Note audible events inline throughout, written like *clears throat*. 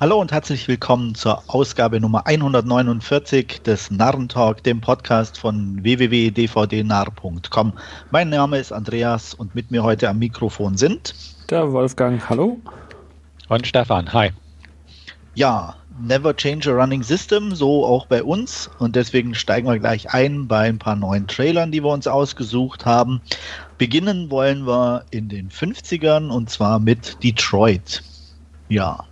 Hallo und herzlich willkommen zur Ausgabe Nummer 149 des Narrentalk, dem Podcast von www.dvdnarr.com. Mein Name ist Andreas und mit mir heute am Mikrofon sind der Wolfgang, hallo. Und Stefan, hi. Ja, never change a running system, so auch bei uns. Und deswegen steigen wir gleich ein bei ein paar neuen Trailern, die wir uns ausgesucht haben. Beginnen wollen wir in den 50ern und zwar mit Detroit. Ja,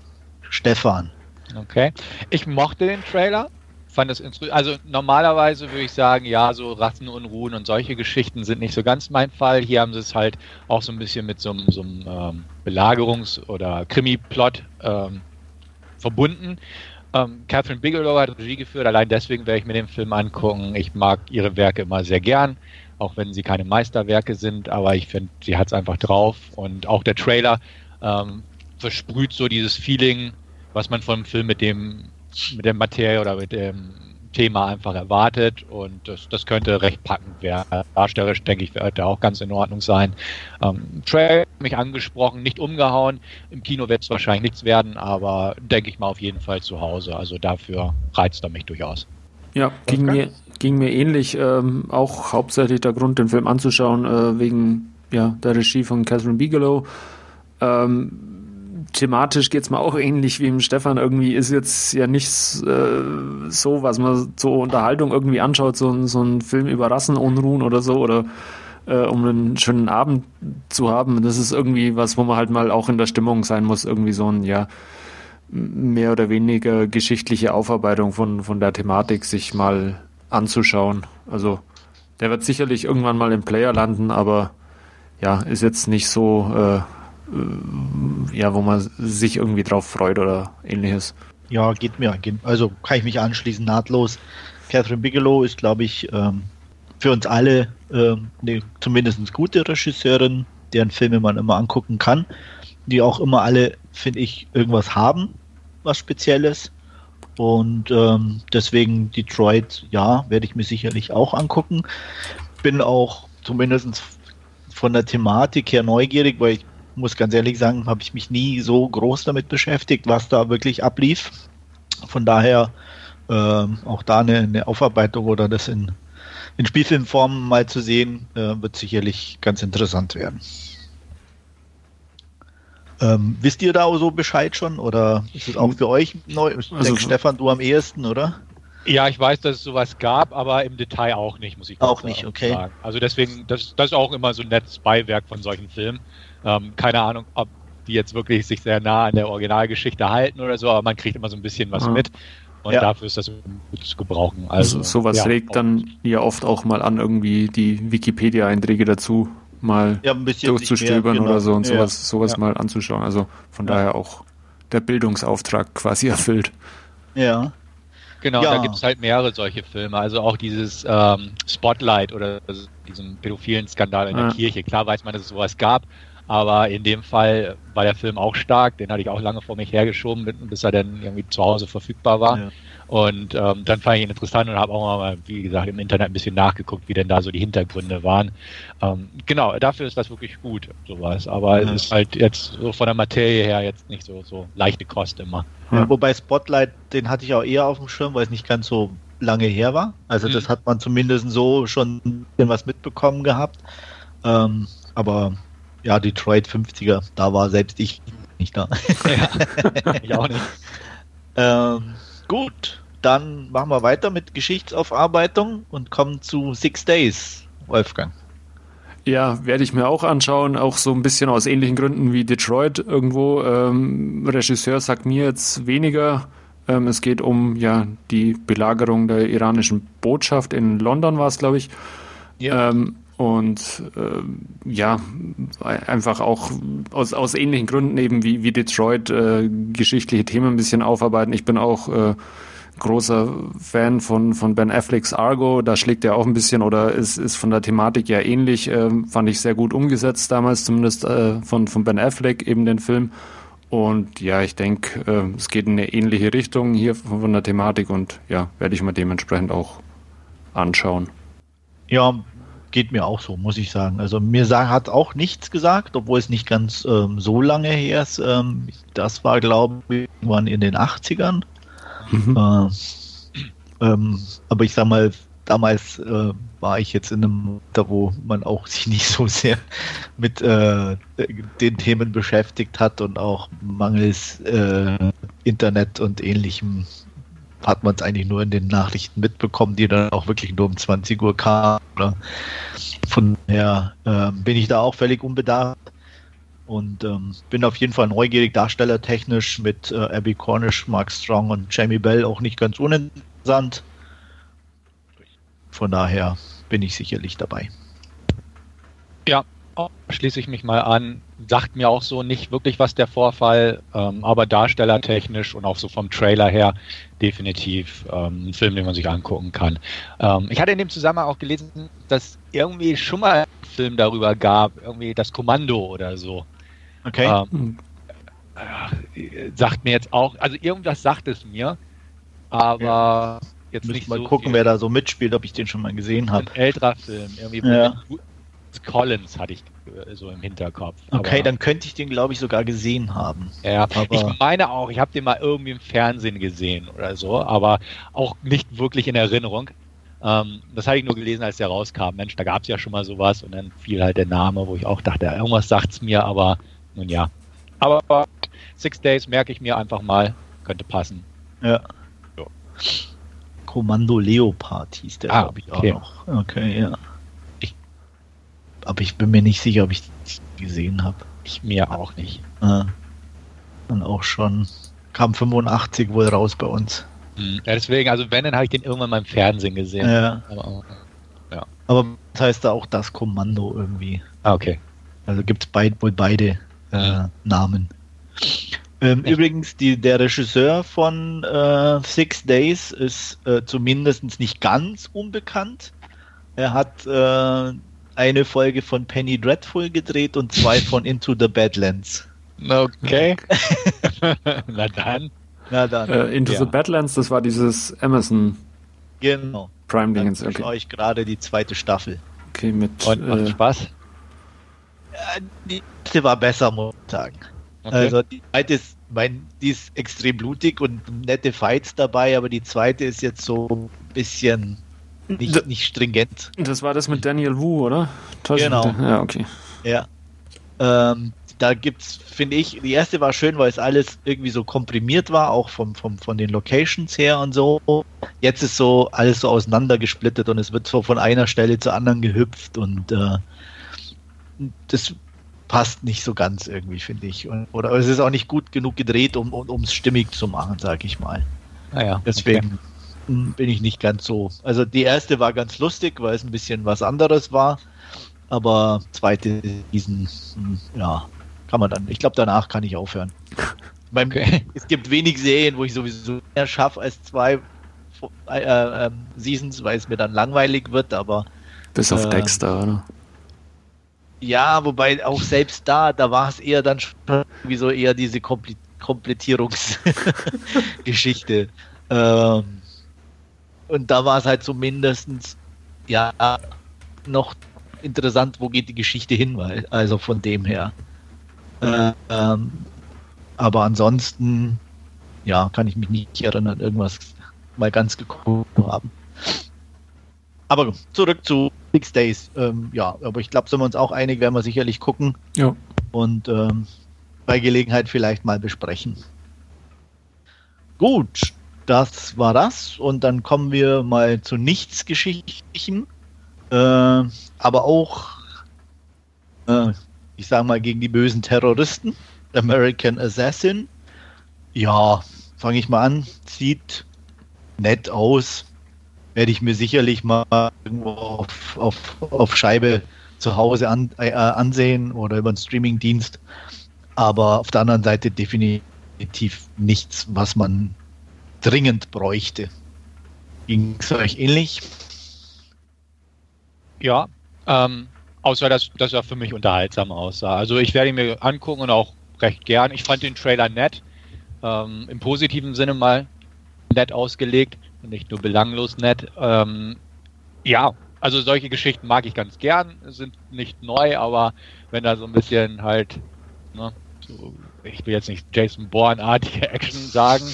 Stefan. Okay. Ich mochte den Trailer. Fand das also normalerweise würde ich sagen, ja, so Rassenunruhen und solche Geschichten sind nicht so ganz mein Fall. Hier haben sie es halt auch so ein bisschen mit so, so einem ähm, Belagerungs- oder Krimi-Plot ähm, verbunden. Ähm, Catherine Bigelow hat Regie geführt, allein deswegen werde ich mir den Film angucken. Ich mag ihre Werke immer sehr gern, auch wenn sie keine Meisterwerke sind, aber ich finde, sie hat es einfach drauf und auch der Trailer ähm, versprüht so dieses Feeling, was man vom Film mit dem, mit der Materie oder mit dem Thema einfach erwartet und das, das könnte recht packend werden. Darstellerisch denke ich, wird er auch ganz in Ordnung sein. Ähm, hat mich angesprochen, nicht umgehauen. Im Kino wird es wahrscheinlich nichts werden, aber denke ich mal auf jeden Fall zu Hause. Also dafür reizt er mich durchaus. Ja, ging mir, ging mir ähnlich. Ähm, auch hauptsächlich der Grund, den Film anzuschauen, äh, wegen ja, der Regie von Catherine Bigelow. Ähm, thematisch geht es mir auch ähnlich wie im Stefan. Irgendwie ist jetzt ja nichts äh, so, was man zur Unterhaltung irgendwie anschaut, so, so ein Film über Rassenunruhen oder so oder äh, um einen schönen Abend zu haben. Das ist irgendwie was, wo man halt mal auch in der Stimmung sein muss. Irgendwie so ein, ja, mehr oder weniger geschichtliche Aufarbeitung von, von der Thematik sich mal anzuschauen. Also der wird sicherlich irgendwann mal im Player landen, aber ja, ist jetzt nicht so äh, ja, wo man sich irgendwie drauf freut oder ähnliches. Ja, geht mir. Also kann ich mich anschließen, nahtlos. Catherine Bigelow ist, glaube ich, ähm, für uns alle ähm, eine zumindest gute Regisseurin, deren Filme man immer angucken kann, die auch immer alle, finde ich, irgendwas haben, was Spezielles. Und ähm, deswegen Detroit, ja, werde ich mir sicherlich auch angucken. Bin auch zumindest von der Thematik her neugierig, weil ich muss ganz ehrlich sagen, habe ich mich nie so groß damit beschäftigt, was da wirklich ablief. Von daher äh, auch da eine, eine, Aufarbeitung oder das in, in Spielfilmform mal zu sehen, äh, wird sicherlich ganz interessant werden. Ähm, wisst ihr da so Bescheid schon oder ist es auch für euch neu? Ich also denke, Stefan, du am ehesten, oder? Ja, ich weiß, dass es sowas gab, aber im Detail auch nicht, muss ich auch nicht, okay. sagen. Also deswegen, das, das ist auch immer so ein nettes Beiwerk von solchen Filmen. Ähm, keine Ahnung, ob die jetzt wirklich sich sehr nah an der Originalgeschichte halten oder so, aber man kriegt immer so ein bisschen was mhm. mit. Und ja. dafür ist das gut zu gebrauchen. Also, also sowas ja, regt dann ja oft auch mal an, irgendwie die Wikipedia-Einträge dazu mal ja, durchzustöbern genau. oder so und sowas, sowas mal anzuschauen. Also von daher auch der Bildungsauftrag quasi *laughs* erfüllt. Ja. Genau, ja. da gibt es halt mehrere solche Filme. Also auch dieses ähm, Spotlight oder diesen pädophilen Skandal in der Kirche. Klar weiß man, dass es sowas gab, aber in dem Fall war der Film auch stark, den hatte ich auch lange vor mich hergeschoben, bis er dann irgendwie zu Hause verfügbar war. Ja. Und ähm, dann fand ich ihn interessant und habe auch mal, wie gesagt, im Internet ein bisschen nachgeguckt, wie denn da so die Hintergründe waren. Ähm, genau, dafür ist das wirklich gut, sowas. Aber ja. es ist halt jetzt so von der Materie her jetzt nicht so, so leichte Kost immer. Ja, wobei Spotlight, den hatte ich auch eher auf dem Schirm, weil es nicht ganz so lange her war. Also mhm. das hat man zumindest so schon was mitbekommen gehabt. Ähm, aber ja, Detroit 50er, da war selbst ich nicht da. Ja, *laughs* ich auch nicht. *laughs* ähm, gut, dann machen wir weiter mit Geschichtsaufarbeitung und kommen zu Six Days, Wolfgang. Ja, werde ich mir auch anschauen, auch so ein bisschen aus ähnlichen Gründen wie Detroit irgendwo. Ähm, Regisseur sagt mir jetzt weniger. Ähm, es geht um ja die Belagerung der iranischen Botschaft in London war es, glaube ich. Ja. Ähm, und äh, ja, einfach auch aus, aus ähnlichen Gründen eben wie, wie Detroit äh, geschichtliche Themen ein bisschen aufarbeiten. Ich bin auch äh, großer Fan von, von Ben Afflecks Argo. Da schlägt er auch ein bisschen oder ist, ist von der Thematik ja ähnlich. Äh, fand ich sehr gut umgesetzt damals, zumindest äh, von, von Ben Affleck eben den Film. Und ja, ich denke, äh, es geht in eine ähnliche Richtung hier von, von der Thematik und ja, werde ich mir dementsprechend auch anschauen. Ja, geht mir auch so, muss ich sagen. Also mir sag, hat auch nichts gesagt, obwohl es nicht ganz ähm, so lange her ist. Ähm, das war, glaube ich, irgendwann in den 80ern. Mhm. Äh, ähm, aber ich sag mal, damals äh, war ich jetzt in einem Alter, wo man auch *laughs* sich nicht so sehr mit äh, den Themen beschäftigt hat und auch mangels äh, Internet und ähnlichem hat man es eigentlich nur in den Nachrichten mitbekommen, die dann auch wirklich nur um 20 Uhr kamen. Von daher äh, bin ich da auch völlig unbedarft und ähm, bin auf jeden Fall neugierig, darstellertechnisch mit äh, Abby Cornish, Mark Strong und Jamie Bell auch nicht ganz uninteressant. Von daher bin ich sicherlich dabei. Ja, schließe ich mich mal an. Sagt mir auch so nicht wirklich was der Vorfall, ähm, aber darstellertechnisch und auch so vom Trailer her definitiv ähm, ein Film, den man sich angucken kann. Ähm, ich hatte in dem Zusammenhang auch gelesen, dass irgendwie schon mal ein Film darüber gab, irgendwie das Kommando oder so. Okay. Ähm, äh, sagt mir jetzt auch, also irgendwas sagt es mir, aber ja. jetzt nicht mal so gucken, viel. wer da so mitspielt, ob ich den schon mal gesehen habe. Ein älterer Film, irgendwie ja. Collins hatte ich äh, so im Hinterkopf. Okay, dann könnte ich den, glaube ich, sogar gesehen haben. Ja, aber ich meine auch, ich habe den mal irgendwie im Fernsehen gesehen oder so, aber auch nicht wirklich in Erinnerung. Ähm, das hatte ich nur gelesen, als der rauskam. Mensch, da gab es ja schon mal sowas und dann fiel halt der Name, wo ich auch dachte, irgendwas sagt es mir, aber nun ja. Aber Six Days merke ich mir einfach mal, könnte passen. Ja. So. Kommando Leopard hieß der, ah, glaube ich, okay. auch noch. Okay, ja aber ich bin mir nicht sicher, ob ich die gesehen habe. Ich mir auch nicht. Äh, dann auch schon, kam 85 wohl raus bei uns. Hm, ja, deswegen, also wenn, dann habe ich den irgendwann mal im Fernsehen gesehen. Ja. Aber, ja. aber das heißt da auch das Kommando irgendwie. Ah, okay. Also gibt es beid, wohl beide äh, Namen. Ähm, übrigens, die, der Regisseur von äh, Six Days ist äh, zumindest nicht ganz unbekannt. Er hat äh, eine Folge von Penny Dreadful gedreht und zwei von Into the Badlands. Okay. *laughs* Na dann. Na dann. Äh, Into ja. the Badlands, das war dieses Amazon. Genau. Prime Dingens. Okay. Ich euch gerade die zweite Staffel. Okay, mit. Und macht äh, Spaß? Ja, die erste war besser, muss ich sagen. Okay. Also die zweite ist, mein, die ist extrem blutig und nette Fights dabei, aber die zweite ist jetzt so ein bisschen nicht, nicht stringent. Das war das mit Daniel Wu, oder? Täusch genau. Ja, okay. Ja. Ähm, da gibt's, finde ich, die erste war schön, weil es alles irgendwie so komprimiert war, auch vom, vom, von den Locations her und so. Jetzt ist so alles so auseinandergesplittet und es wird so von einer Stelle zur anderen gehüpft und äh, das passt nicht so ganz irgendwie, finde ich. Und, oder es ist auch nicht gut genug gedreht, um es stimmig zu machen, sag ich mal. Naja. Ah Deswegen. Okay bin ich nicht ganz so. Also die erste war ganz lustig, weil es ein bisschen was anderes war. Aber zweite diesen, hm, ja, kann man dann. Ich glaube, danach kann ich aufhören. *laughs* Okay. Es gibt wenig Serien, wo ich sowieso mehr schaffe als zwei äh, äh, Seasons, weil es mir dann langweilig wird, aber. Bis auf äh, Dexter, oder? Ja, wobei auch selbst da, da war es eher dann wie so eher diese Komplettierungsgeschichte. *laughs* ähm, und da war es halt zumindest ja noch interessant, wo geht die Geschichte hin, weil, also von dem her. Äh, ähm, aber ansonsten, ja, kann ich mich nicht erinnern, irgendwas mal ganz geguckt zu haben. Aber zurück zu Six Days. Ähm, ja, aber ich glaube, sind wir uns auch einig, werden wir sicherlich gucken. Ja. Und ähm, bei Gelegenheit vielleicht mal besprechen. Gut, das war das. Und dann kommen wir mal zu Nichtsgeschichten. Äh, aber auch, äh, ich sage mal, gegen die bösen Terroristen. American Assassin. Ja, fange ich mal an. Sieht nett aus. Werde ich mir sicherlich mal irgendwo auf, auf, auf Scheibe zu Hause an, äh, ansehen oder über einen Streamingdienst. Aber auf der anderen Seite definitiv nichts, was man dringend bräuchte. Ging es euch ähnlich? Ja, ähm, außer dass, dass er für mich unterhaltsam aussah. Also ich werde ihn mir angucken und auch recht gern. Ich fand den Trailer nett, ähm, im positiven Sinne mal nett ausgelegt und nicht nur belanglos nett. Ähm, ja, Also solche Geschichten mag ich ganz gern, sind nicht neu, aber wenn da so ein bisschen halt, ne, so, ich will jetzt nicht Jason Bourne-artige Action sagen,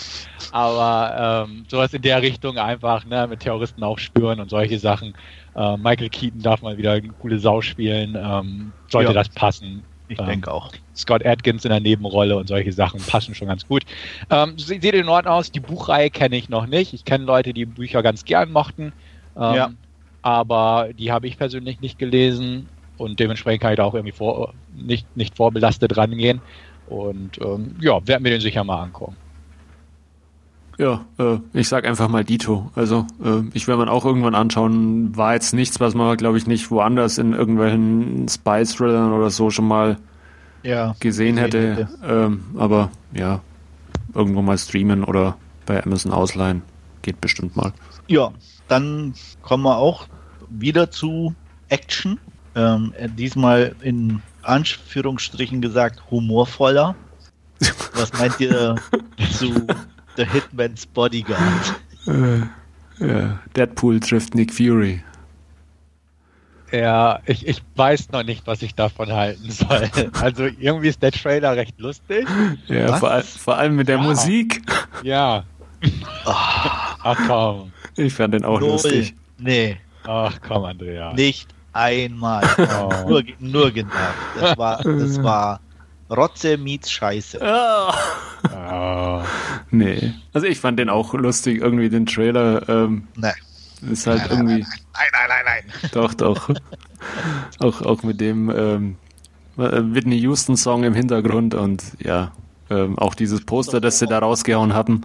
aber ähm, sowas in der Richtung einfach, ne, mit Terroristen aufspüren und solche Sachen. Äh, Michael Keaton darf mal wieder eine coole Sau spielen, ähm, sollte ja. das passen. Ich ähm, denke auch. Scott Atkins in der Nebenrolle und solche Sachen passen schon ganz gut. Ähm, sieht in Ordnung aus. Die Buchreihe kenne ich noch nicht. Ich kenne Leute, die Bücher ganz gern mochten. Ähm, ja. Aber die habe ich persönlich nicht gelesen und dementsprechend kann ich da auch irgendwie vor, nicht, nicht vorbelastet rangehen. Und ähm, ja, werden wir den sicher mal angucken. Ja, äh, ich sag einfach mal Dito. Also äh, ich werde man auch irgendwann anschauen. War jetzt nichts, was man, glaube ich, nicht woanders in irgendwelchen Spy-Thrillern oder so schon mal ja, gesehen hätte. hätte. Ähm, aber ja, irgendwo mal streamen oder bei Amazon ausleihen. Geht bestimmt mal. Ja, dann kommen wir auch wieder zu Action. Ähm, diesmal in Anführungsstrichen gesagt humorvoller. Was meint ihr *laughs* zu The Hitman's Bodyguard? Äh, ja, Deadpool trifft Nick Fury. Ja, ich, ich weiß noch nicht, was ich davon halten soll. Also irgendwie ist der Trailer recht lustig. Ja, vor, vor, allem mit der ja. Musik. Ja. Ach komm. Ich fand den auch Null. lustig. Nee. Ach komm, Andrea. Nicht einmal. *laughs* Oh. Nur, nur gedacht. Das war, das war Rotze meets Scheiße. Oh. Oh. Nee. Also ich fand den auch lustig, irgendwie den Trailer. Ähm, nee. Ist halt nein, irgendwie. Nein, nein, nein, nein, nein. Doch, doch. auch, auch mit dem ähm, Whitney Houston Song im Hintergrund und ja, ähm, auch dieses Poster, das sie da rausgehauen hatten.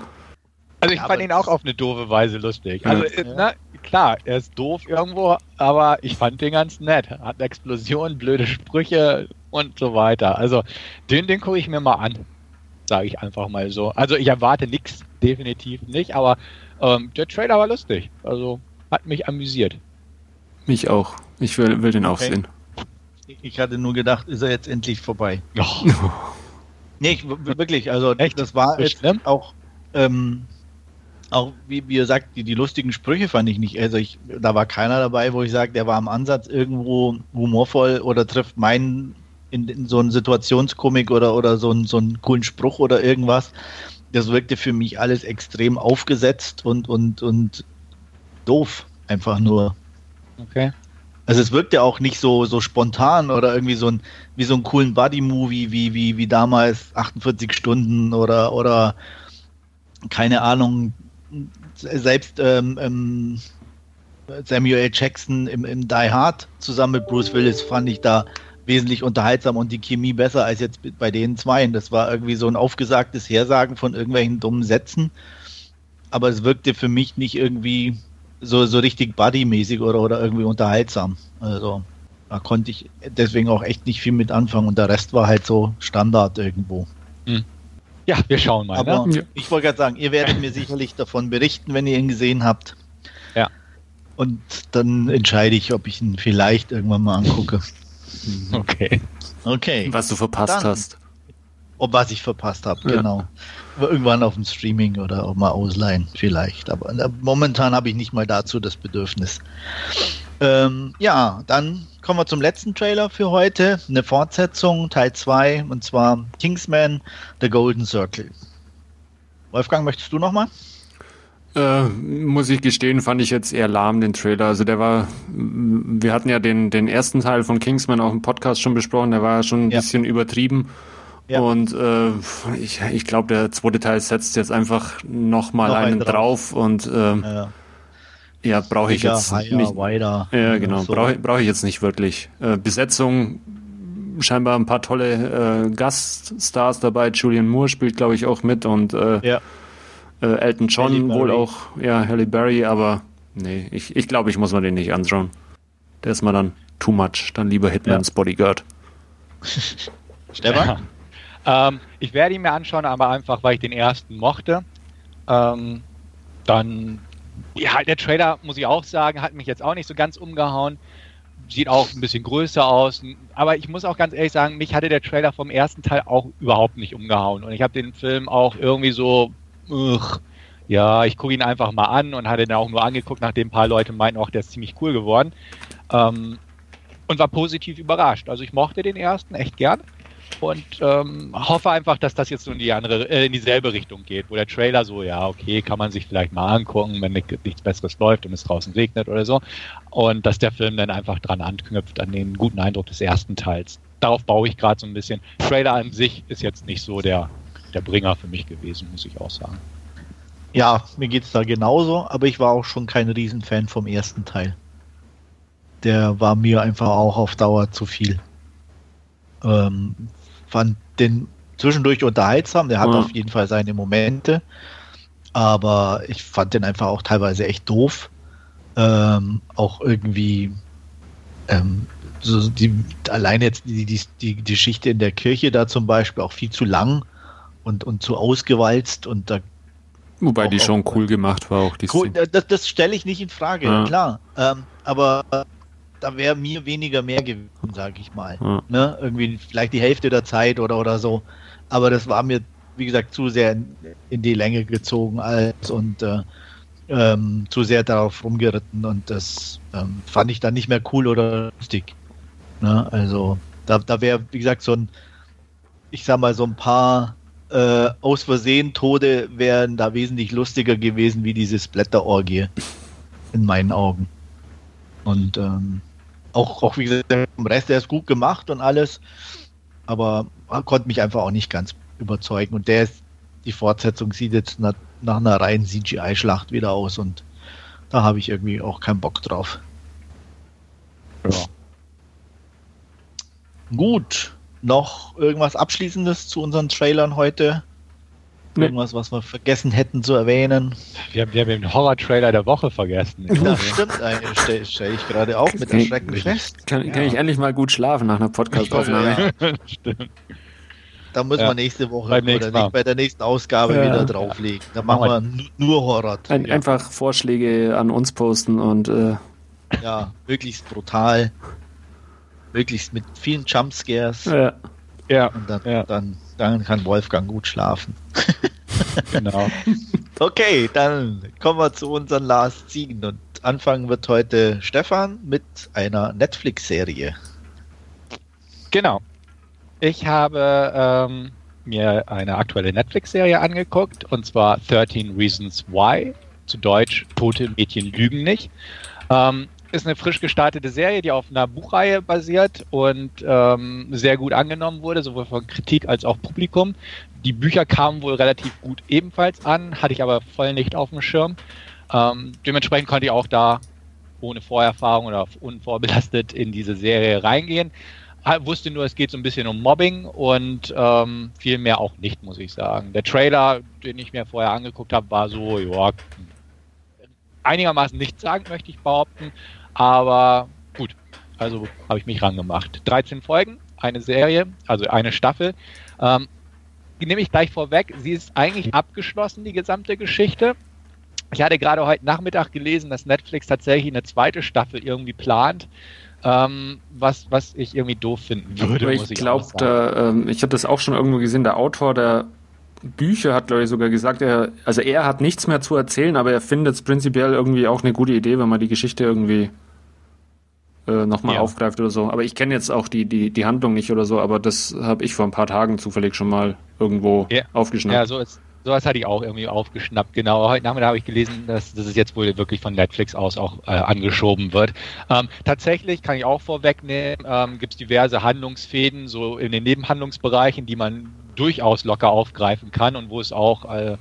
Also ich fand ihn auch auf eine doofe Weise lustig. Also ja. na, klar, er ist doof irgendwo, aber ich fand den ganz nett. Hat Explosionen, blöde Sprüche und so weiter. Also den, den gucke ich mir mal an, sage ich einfach mal so. Also ich erwarte nichts, definitiv nicht, aber ähm, der Trailer war lustig. Also hat mich amüsiert. Mich auch. Ich will, will den okay. aufsehen. Ich hatte nur gedacht, ist er jetzt endlich vorbei. Oh. nee, ich, wirklich, also Echt? das war jetzt auch ähm, auch wie, wie ihr sagt, die, die lustigen Sprüche fand ich nicht. Also ich, da war keiner dabei, wo ich sage, der war am Ansatz irgendwo humorvoll oder trifft meinen in, in so einen Situationskomik oder, oder so, einen, so einen coolen Spruch oder irgendwas. Das wirkte für mich alles extrem aufgesetzt und, und, und doof. Einfach nur. Okay. Also es wirkte auch nicht so, so spontan oder irgendwie so ein, wie so einen coolen Buddy-Movie wie, wie, wie damals 48 Stunden oder, oder keine Ahnung, selbst ähm, ähm, Samuel. Jackson im, im Die Hard zusammen mit Bruce Willis fand ich da wesentlich unterhaltsam und die Chemie besser als jetzt bei den Zweien. Das war irgendwie so ein aufgesagtes Hersagen von irgendwelchen dummen Sätzen. Aber es wirkte für mich nicht irgendwie so, so richtig buddy-mäßig oder, oder irgendwie unterhaltsam. Also da konnte ich deswegen auch echt nicht viel mit anfangen und der Rest war halt so Standard irgendwo. Hm. Ja, wir schauen mal. Aber ne? ich wollte gerade sagen, ihr werdet mir sicherlich davon berichten, wenn ihr ihn gesehen habt. Ja. Und dann entscheide ich, ob ich ihn vielleicht irgendwann mal angucke. Okay. Okay. Was du verpasst dann, hast. Ob was ich verpasst habe, ja. genau. Irgendwann auf dem Streaming oder auch mal ausleihen, vielleicht. Aber momentan habe ich nicht mal dazu das Bedürfnis. Ähm, ja, dann kommen wir zum letzten Trailer für heute. Eine Fortsetzung, Teil 2, und zwar Kingsman, The Golden Circle. Wolfgang, möchtest du nochmal? Äh, muss ich gestehen, fand ich jetzt eher lahm, den Trailer. Also der war, wir hatten ja den, den ersten Teil von Kingsman auch im Podcast schon besprochen, der war schon ein ja. bisschen übertrieben. Ja. Und äh, ich, ich glaube, der zweite Teil setzt jetzt einfach nochmal noch einen drauf. drauf und äh, ja. Ja, brauche ich jetzt higher, nicht. Wider, ja, genau. So. Brauche brauch ich jetzt nicht wirklich. Äh, Besetzung, scheinbar ein paar tolle äh, Gaststars dabei. Julian Moore spielt, glaube ich, auch mit und äh, ja. äh, Elton John wohl auch. Ja, Halle Berry, aber nee, ich, ich glaube, ich muss mir den nicht anschauen. Der ist mal dann too much. Dann lieber Hitman's ja. Bodyguard. *laughs* Stefan? Ja. Ähm, ich werde ihn mir anschauen, aber einfach, weil ich den ersten mochte. Ähm, dann ja, der Trailer, muss ich auch sagen, hat mich jetzt auch nicht so ganz umgehauen. Sieht auch ein bisschen größer aus. Aber ich muss auch ganz ehrlich sagen, mich hatte der Trailer vom ersten Teil auch überhaupt nicht umgehauen. Und ich habe den Film auch irgendwie so, ugh, ja, ich gucke ihn einfach mal an und hatte ihn auch nur angeguckt, nachdem ein paar Leute meinten, auch der ist ziemlich cool geworden. Ähm, und war positiv überrascht. Also ich mochte den ersten echt gern und ähm, hoffe einfach, dass das jetzt in die andere, äh, in dieselbe Richtung geht, wo der Trailer so, ja, okay, kann man sich vielleicht mal angucken, wenn nichts Besseres läuft und es draußen regnet oder so. Und dass der Film dann einfach dran anknüpft an den guten Eindruck des ersten Teils. Darauf baue ich gerade so ein bisschen. Trailer an sich ist jetzt nicht so der, der Bringer für mich gewesen, muss ich auch sagen. Ja, mir geht es da genauso, aber ich war auch schon kein Riesenfan vom ersten Teil. Der war mir einfach auch auf Dauer zu viel. Ähm, fand den zwischendurch unterhaltsam, der hat ja. auf jeden Fall seine Momente, aber ich fand den einfach auch teilweise echt doof. Ähm, auch irgendwie ähm, so die, allein jetzt die, die, die Geschichte in der Kirche da zum Beispiel auch viel zu lang und, und zu ausgewalzt und da Wobei auch, die schon auch, cool gemacht war, auch die cool, Das, das stelle ich nicht in Frage, ja. klar. Ähm, aber da wäre mir weniger mehr gewesen, sage ich mal. Ja. Ne? Irgendwie vielleicht die Hälfte der Zeit oder, oder so. Aber das war mir, wie gesagt, zu sehr in, in die Länge gezogen als und äh, ähm, zu sehr darauf rumgeritten und das ähm, fand ich dann nicht mehr cool oder lustig. Ne? Also da, da wäre, wie gesagt, so ein, ich sag mal, so ein paar äh, aus Versehen Tode wären da wesentlich lustiger gewesen wie diese Splatter-Orgie. In meinen Augen. Und ähm, auch, auch wie gesagt, der Rest, der ist gut gemacht und alles, aber konnte mich einfach auch nicht ganz überzeugen. Und der ist, die Fortsetzung sieht jetzt nach, nach einer reinen CGI-Schlacht wieder aus und da habe ich irgendwie auch keinen Bock drauf. Ja. Gut, noch irgendwas Abschließendes zu unseren Trailern heute? Nee. Irgendwas, was wir vergessen hätten zu erwähnen? Wir haben, wir haben den Horror-Trailer der Woche vergessen. Das stimmt, stelle stell ich gerade auch mit Erschrecken fest. Kann, kann ja. ich endlich mal gut schlafen nach einer Podcast-Aufnahme? Ja. *laughs* stimmt. Da muss ja. man nächste Woche oder nicht bei der nächsten Ausgabe ja. wieder drauflegen. Da machen wir nur Horror. Ein, einfach Vorschläge an uns posten und äh ja, möglichst brutal möglichst mit vielen Jumpscares. Ja. ja. Und dann, ja. dann, dann kann Wolfgang gut schlafen. *laughs* *laughs* genau. Okay, dann kommen wir zu unseren Last Ziegen und anfangen wird heute Stefan mit einer Netflix-Serie. Genau. Ich habe ähm, mir eine aktuelle Netflix-Serie angeguckt und zwar 13 Reasons Why, zu Deutsch Tote Mädchen lügen nicht. Ähm, ist eine frisch gestartete Serie, die auf einer Buchreihe basiert und ähm, sehr gut angenommen wurde, sowohl von Kritik als auch Publikum. Die Bücher kamen wohl relativ gut ebenfalls an, hatte ich aber voll nicht auf dem Schirm. Ähm, dementsprechend konnte ich auch da ohne Vorerfahrung oder unvorbelastet in diese Serie reingehen. Wusste nur, es geht so ein bisschen um Mobbing und ähm, viel mehr auch nicht, muss ich sagen. Der Trailer, den ich mir vorher angeguckt habe, war so, ja, einigermaßen nichts sagen, möchte ich behaupten. Aber gut, also habe ich mich rangemacht. 13 Folgen, eine Serie, also eine Staffel. Ähm, nehme ich gleich vorweg. Sie ist eigentlich abgeschlossen, die gesamte Geschichte. Ich hatte gerade heute Nachmittag gelesen, dass Netflix tatsächlich eine zweite Staffel irgendwie plant. Ähm, was, was ich irgendwie doof finden würde. Ich, ich glaube, ähm, ich habe das auch schon irgendwo gesehen, der Autor der Bücher hat, glaube ich, sogar gesagt, er, also er hat nichts mehr zu erzählen, aber er findet es prinzipiell irgendwie auch eine gute Idee, wenn man die Geschichte irgendwie äh, nochmal ja. aufgreift oder so. Aber ich kenne jetzt auch die, die, die Handlung nicht oder so, aber das habe ich vor ein paar Tagen zufällig schon mal irgendwo ja. aufgeschnappt. Ja, so ist, sowas hatte ich auch irgendwie aufgeschnappt. Genau, heute Nachmittag habe ich gelesen, dass, dass es jetzt wohl wirklich von Netflix aus auch äh, angeschoben wird. Ähm, tatsächlich kann ich auch vorwegnehmen, ähm, gibt es diverse Handlungsfäden, so in den Nebenhandlungsbereichen, die man durchaus locker aufgreifen kann und wo es auch äh,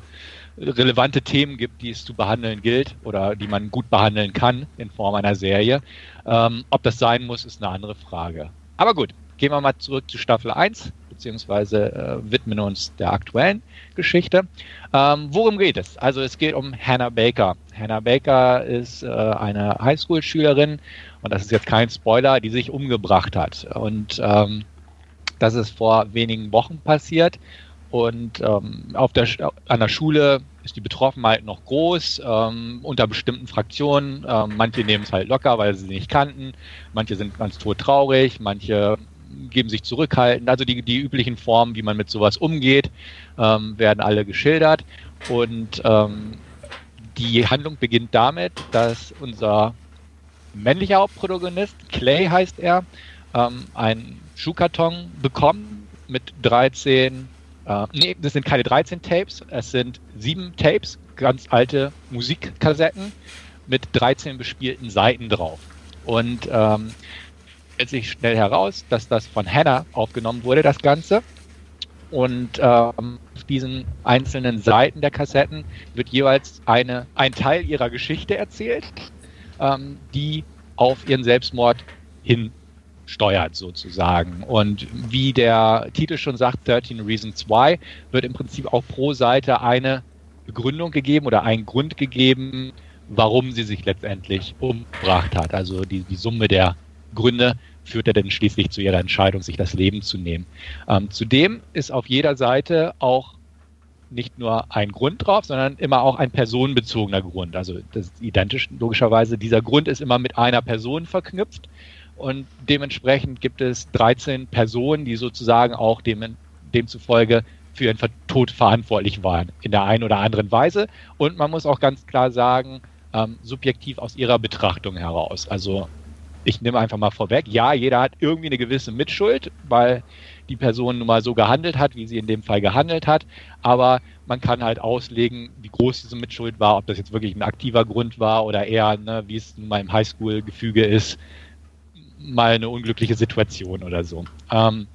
relevante Themen gibt, die es zu behandeln gilt oder die man gut behandeln kann in Form einer Serie. Ähm, ob das sein muss, ist eine andere Frage. Aber gut, gehen wir mal zurück zu Staffel 1, beziehungsweise äh, widmen uns der aktuellen Geschichte. Ähm, worum geht es? Also es geht um Hannah Baker. Hannah Baker ist äh, eine Highschool-Schülerin und das ist jetzt kein Spoiler, die sich umgebracht hat. Und ähm, das ist vor wenigen Wochen passiert. Und ähm, auf der, an der Schule ist die Betroffenheit noch groß, ähm, unter bestimmten Fraktionen. Ähm, manche nehmen es halt locker, weil sie sie nicht kannten. Manche sind ganz tot traurig, manche geben sich zurückhaltend. Also die, die üblichen Formen, wie man mit sowas umgeht, ähm, werden alle geschildert. Und ähm, die Handlung beginnt damit, dass unser männlicher Hauptprotagonist, Clay heißt er, ähm, einen Schuhkarton bekommt mit 13, äh, nee, das sind keine 13 Tapes, es sind sieben Tapes, ganz alte Musikkassetten mit 13 bespielten Seiten drauf. Und ähm, stellt sich schnell heraus, dass das von Hannah aufgenommen wurde, das Ganze. Und ähm, auf diesen einzelnen Seiten der Kassetten wird jeweils eine, ein Teil ihrer Geschichte erzählt, ähm, die auf ihren Selbstmord hinsteuert sozusagen. Und wie der Titel schon sagt, 13 Reasons Why, wird im Prinzip auch pro Seite eine Begründung gegeben oder ein Grund gegeben, warum sie sich letztendlich umgebracht hat. Also die, die Summe der Gründe führte dann schließlich zu ihrer Entscheidung, sich das Leben zu nehmen. Ähm, zudem ist auf jeder Seite auch nicht nur ein Grund drauf, sondern immer auch ein personenbezogener Grund. Also das ist identisch logischerweise. Dieser Grund ist immer mit einer Person verknüpft und dementsprechend gibt es 13 Personen, die sozusagen auch dem, demzufolge für ihren Tod verantwortlich waren in der einen oder anderen Weise. Und man muss auch ganz klar sagen, ähm, subjektiv aus ihrer Betrachtung heraus. Also ich nehme einfach mal vorweg, ja, jeder hat irgendwie eine gewisse Mitschuld, weil die Person nun mal so gehandelt hat, wie sie in dem Fall gehandelt hat. Aber man kann halt auslegen, wie groß diese Mitschuld war, ob das jetzt wirklich ein aktiver Grund war oder eher, ne, wie es nun mal im Highschool-Gefüge ist, mal eine unglückliche Situation oder so. Ähm,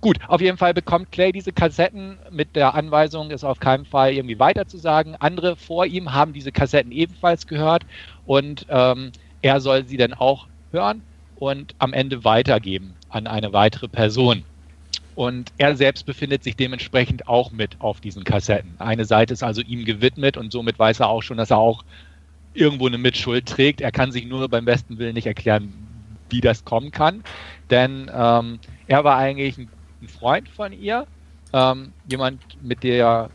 gut, auf jeden Fall bekommt Clay diese Kassetten mit der Anweisung, es auf keinen Fall irgendwie weiterzusagen. Andere vor ihm haben diese Kassetten ebenfalls gehört und ähm, er soll sie dann auch hören und am Ende weitergeben an eine weitere Person. Und er selbst befindet sich dementsprechend auch mit auf diesen Kassetten. Eine Seite ist also ihm gewidmet und somit weiß er auch schon, dass er auch irgendwo eine Mitschuld trägt. Er kann sich nur beim besten Willen nicht erklären, wie das kommen kann. Denn ähm, er war eigentlich ein, ein Freund von ihr, ähm, jemand, mit der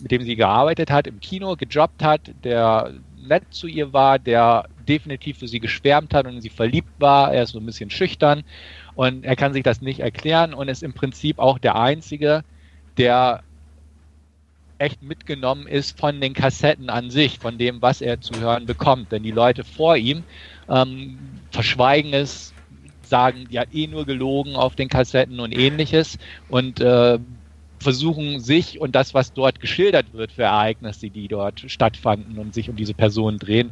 mit dem sie gearbeitet hat, im Kino gejobbt hat, der nett zu ihr war, der definitiv für sie geschwärmt hat und sie verliebt war. Er ist so ein bisschen schüchtern und er kann sich das nicht erklären und ist im Prinzip auch der Einzige, der echt mitgenommen ist von den Kassetten an sich, von dem, was er zu hören bekommt. Denn die Leute vor ihm ähm, verschweigen es, sagen, hat eh nur gelogen auf den Kassetten und ähnliches und äh, versuchen sich und das, was dort geschildert wird für Ereignisse, die dort stattfanden und sich um diese Person drehen,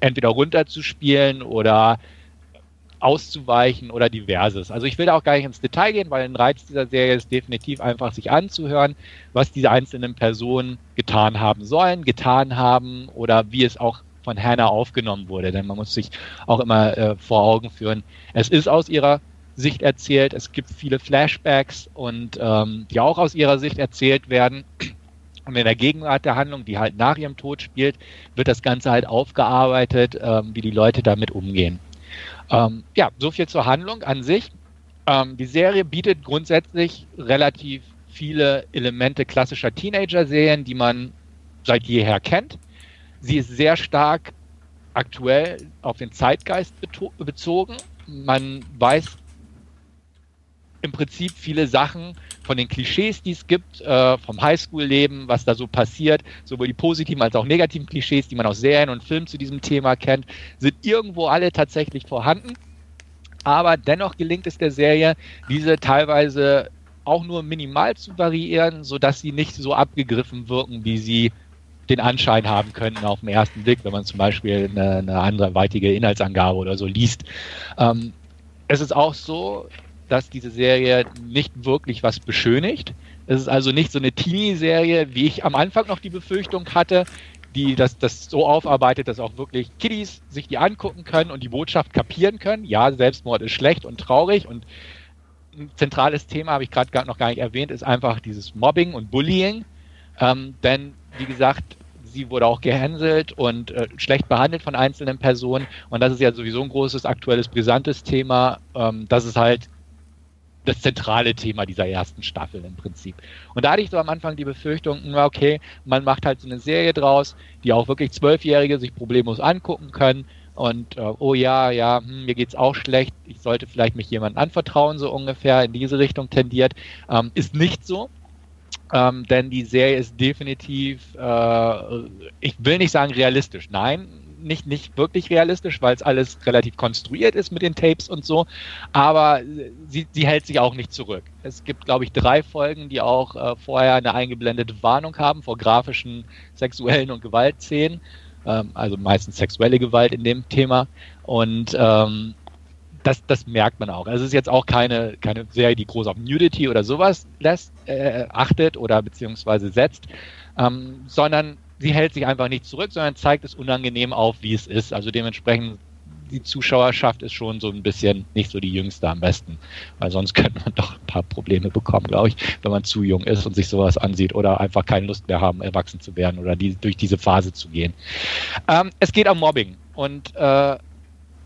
entweder runterzuspielen oder auszuweichen oder diverses. Also ich will da auch gar nicht ins Detail gehen, weil ein Reiz dieser Serie ist definitiv einfach sich anzuhören, was diese einzelnen Personen getan haben sollen, getan haben oder wie es auch von Hannah aufgenommen wurde. Denn man muss sich auch immer äh, vor Augen führen, es ist aus ihrer Sicht erzählt, es gibt viele Flashbacks und ähm, die auch aus ihrer Sicht erzählt werden. Und in der Gegenwart der Handlung, die halt nach ihrem Tod spielt, wird das Ganze halt aufgearbeitet, ähm, wie die Leute damit umgehen. Ähm, ja, so viel zur Handlung an sich. Ähm, die Serie bietet grundsätzlich relativ viele Elemente klassischer Teenager-Serien, die man seit jeher kennt. Sie ist sehr stark aktuell auf den Zeitgeist bezogen. Man weiß im Prinzip viele Sachen von den Klischees, die es gibt, äh, vom Highschool-Leben, was da so passiert, sowohl die positiven als auch negativen Klischees, die man aus Serien und Filmen zu diesem Thema kennt, sind irgendwo alle tatsächlich vorhanden. Aber dennoch gelingt es der Serie, diese teilweise auch nur minimal zu variieren, sodass sie nicht so abgegriffen wirken, wie sie den Anschein haben könnten auf den ersten Blick, wenn man zum Beispiel eine, eine anderweitige Inhaltsangabe oder so liest. Ähm, es ist auch so, dass diese Serie nicht wirklich was beschönigt. Es ist also nicht so eine Teenie-Serie, wie ich am Anfang noch die Befürchtung hatte, die das, das so aufarbeitet, dass auch wirklich Kiddies sich die angucken können und die Botschaft kapieren können. Ja, Selbstmord ist schlecht und traurig und ein zentrales Thema, habe ich gerade noch gar nicht erwähnt, ist einfach dieses Mobbing und Bullying. Ähm, denn, wie gesagt, sie wurde auch gehänselt und äh, schlecht behandelt von einzelnen Personen. Und das ist ja sowieso ein großes, aktuelles, brisantes Thema. Ähm, dass es halt das zentrale Thema dieser ersten Staffel im Prinzip. Und da hatte ich so am Anfang die Befürchtung, okay, man macht halt so eine Serie draus, die auch wirklich Zwölfjährige sich problemlos angucken können. Und äh, oh ja, ja, hm, mir geht's auch schlecht, ich sollte vielleicht mich jemandem anvertrauen, so ungefähr in diese Richtung tendiert. Ähm, ist nicht so. Ähm, denn die Serie ist definitiv, äh, ich will nicht sagen realistisch, nein, nicht, nicht wirklich realistisch, weil es alles relativ konstruiert ist mit den Tapes und so, aber sie, sie hält sich auch nicht zurück. Es gibt, glaube ich, drei Folgen, die auch äh, vorher eine eingeblendete Warnung haben vor grafischen sexuellen und Gewaltszenen, ähm, also meistens sexuelle Gewalt in dem Thema. Und ähm, das, das merkt man auch. Also es ist jetzt auch keine, keine Serie, die groß auf Nudity oder sowas lässt, äh, achtet oder beziehungsweise setzt, ähm, sondern sie hält sich einfach nicht zurück, sondern zeigt es unangenehm auf, wie es ist. Also dementsprechend die Zuschauerschaft ist schon so ein bisschen nicht so die jüngste am besten, weil sonst *laughs* könnte man doch ein paar Probleme bekommen, glaube ich, wenn man zu jung ist und sich sowas ansieht oder einfach keine Lust mehr haben, erwachsen zu werden oder die, durch diese Phase zu gehen. Ähm, es geht um Mobbing und äh,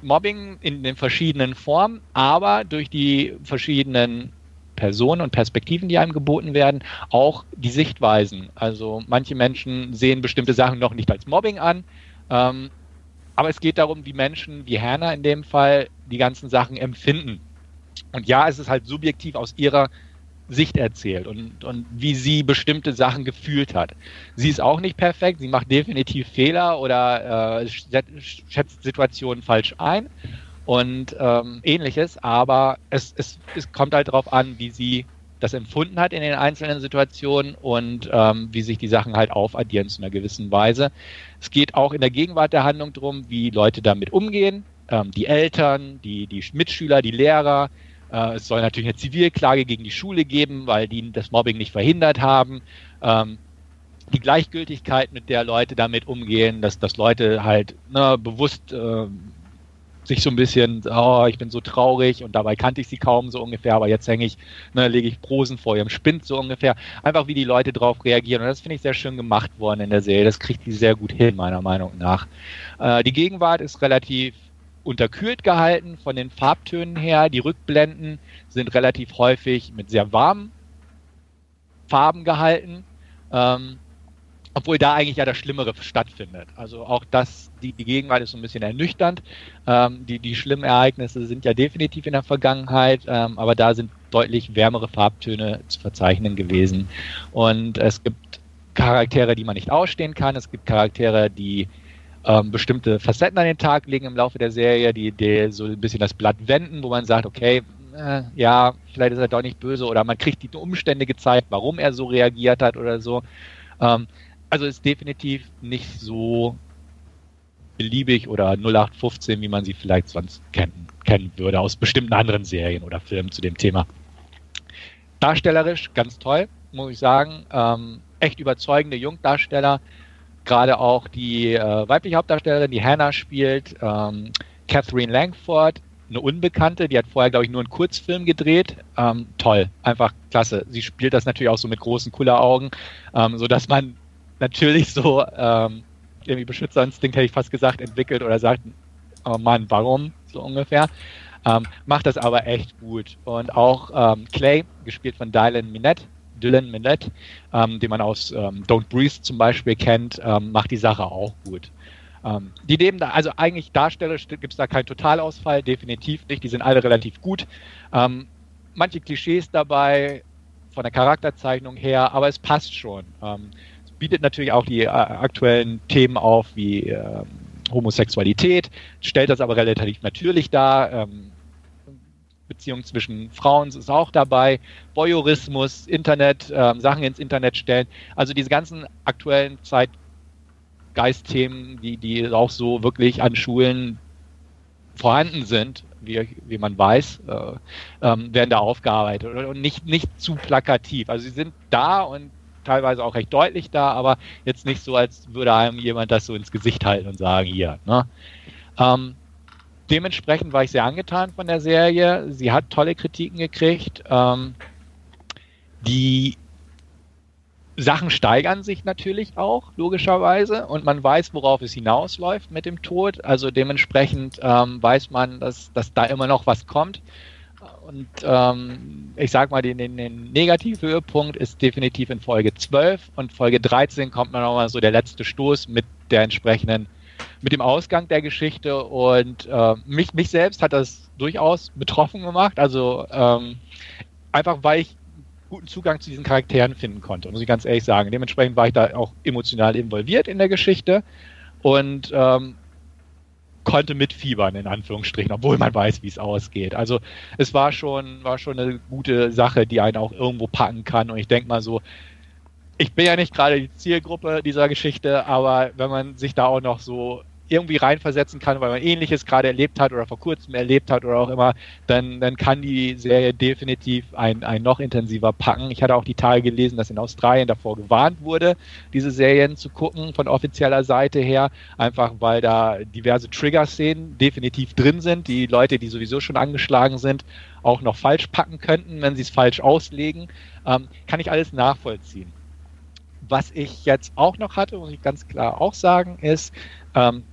Mobbing in den verschiedenen Formen, aber durch die verschiedenen Personen und Perspektiven, die einem geboten werden, auch die Sichtweisen. Also manche Menschen sehen bestimmte Sachen noch nicht als Mobbing an, ähm, aber es geht darum, wie Menschen, wie Hannah in dem Fall, die ganzen Sachen empfinden. Und ja, es ist halt subjektiv aus ihrer Sicht erzählt und, und wie sie bestimmte Sachen gefühlt hat. Sie ist auch nicht perfekt, sie macht definitiv Fehler oder äh, schätzt Situationen falsch ein und ähm, ähnliches, aber es, es, es kommt halt darauf an, wie sie das empfunden hat in den einzelnen Situationen und ähm, wie sich die Sachen halt aufaddieren zu einer gewissen Weise. Es geht auch in der Gegenwart der Handlung darum, wie Leute damit umgehen, ähm, die Eltern, die, die Mitschüler, die Lehrer, äh, es soll natürlich eine Zivilklage gegen die Schule geben, weil die das Mobbing nicht verhindert haben. Ähm, die Gleichgültigkeit, mit der Leute damit umgehen, dass, dass Leute halt ne, bewusst äh, sich so ein bisschen, oh, ich bin so traurig und dabei kannte ich sie kaum so ungefähr, aber jetzt hänge ich, ne, lege ich Prosen vor ihrem Spind so ungefähr. Einfach wie die Leute drauf reagieren und das finde ich sehr schön gemacht worden in der Serie. Das kriegt die sehr gut hin, meiner Meinung nach. Äh, die Gegenwart ist relativ unterkühlt gehalten von den Farbtönen her. Die Rückblenden sind relativ häufig mit sehr warmen Farben gehalten. Ähm, obwohl da eigentlich ja das Schlimmere stattfindet. Also auch das, die, die Gegenwart ist so ein bisschen ernüchternd. Ähm, die, die schlimmen Ereignisse sind ja definitiv in der Vergangenheit, ähm, aber da sind deutlich wärmere Farbtöne zu verzeichnen gewesen. Und es gibt Charaktere, die man nicht ausstehen kann. Es gibt Charaktere, die ähm, bestimmte Facetten an den Tag legen im Laufe der Serie, die, die so ein bisschen das Blatt wenden, wo man sagt, okay, äh, ja, vielleicht ist er doch nicht böse oder man kriegt die Umstände gezeigt, warum er so reagiert hat oder so. Ähm, also ist definitiv nicht so beliebig oder 0815, wie man sie vielleicht sonst kennen, kennen würde aus bestimmten anderen Serien oder Filmen zu dem Thema. Darstellerisch ganz toll, muss ich sagen. Ähm, echt überzeugende Jungdarsteller gerade auch die äh, weibliche Hauptdarstellerin, die Hannah spielt, ähm, Catherine Langford, eine Unbekannte, die hat vorher, glaube ich, nur einen Kurzfilm gedreht. Ähm, toll, einfach klasse. Sie spielt das natürlich auch so mit großen Kulleraugen, ähm, sodass man natürlich so ähm, irgendwie Beschützerinstinkt, hätte ich fast gesagt, entwickelt oder sagt, oh Mann, warum? So ungefähr. Ähm, macht das aber echt gut. Und auch ähm, Clay, gespielt von Dylan Minette, Dylan Minnette, ähm, den man aus ähm, Don't Breathe zum Beispiel kennt, ähm, macht die Sache auch gut. Ähm, die nehmen da, also eigentlich Darsteller gibt es da keinen Totalausfall, definitiv nicht. Die sind alle relativ gut. Ähm, manche Klischees dabei von der Charakterzeichnung her, aber es passt schon. Ähm, es bietet natürlich auch die äh, aktuellen Themen auf, wie Homosexualität, stellt das aber relativ natürlich dar. Beziehung zwischen Frauen ist auch dabei, Voyeurismus, Internet, äh, Sachen ins Internet stellen. Also diese ganzen aktuellen Zeitgeistthemen, die, die auch so wirklich an Schulen vorhanden sind, wie, wie man weiß, äh, ähm, werden da aufgearbeitet und nicht, nicht zu plakativ. Also sie sind da und teilweise auch recht deutlich da, aber jetzt nicht so, als würde einem jemand das so ins Gesicht halten und sagen, hier. Ne? Ähm, dementsprechend war ich sehr angetan von der Serie. Sie hat tolle Kritiken gekriegt. Ähm, die Sachen steigern sich natürlich auch, logischerweise, und man weiß, worauf es hinausläuft mit dem Tod. Also dementsprechend ähm, weiß man, dass, dass da immer noch was kommt. Und ähm, ich sag mal, den, den, den Negativhöhepunkt ist definitiv in Folge 12 und Folge 13 kommt dann nochmal so der letzte Stoß mit der entsprechenden mit dem Ausgang der Geschichte und äh, mich, mich selbst hat das durchaus betroffen gemacht. Also ähm, einfach weil ich guten Zugang zu diesen Charakteren finden konnte, muss ich ganz ehrlich sagen. Dementsprechend war ich da auch emotional involviert in der Geschichte und ähm, konnte mitfiebern, in Anführungsstrichen, obwohl man weiß, wie es ausgeht. Also es war schon, war schon eine gute Sache, die einen auch irgendwo packen kann. Und ich denke mal so, ich bin ja nicht gerade die Zielgruppe dieser Geschichte, aber wenn man sich da auch noch so irgendwie reinversetzen kann, weil man ähnliches gerade erlebt hat oder vor kurzem erlebt hat oder auch immer, dann, dann kann die Serie definitiv ein, ein noch intensiver packen. Ich hatte auch die Tage gelesen, dass in Australien davor gewarnt wurde, diese Serien zu gucken von offizieller Seite her, einfach weil da diverse Trigger-Szenen definitiv drin sind, die Leute, die sowieso schon angeschlagen sind, auch noch falsch packen könnten, wenn sie es falsch auslegen. Ähm, kann ich alles nachvollziehen. Was ich jetzt auch noch hatte, muss ich ganz klar auch sagen, ist, ähm,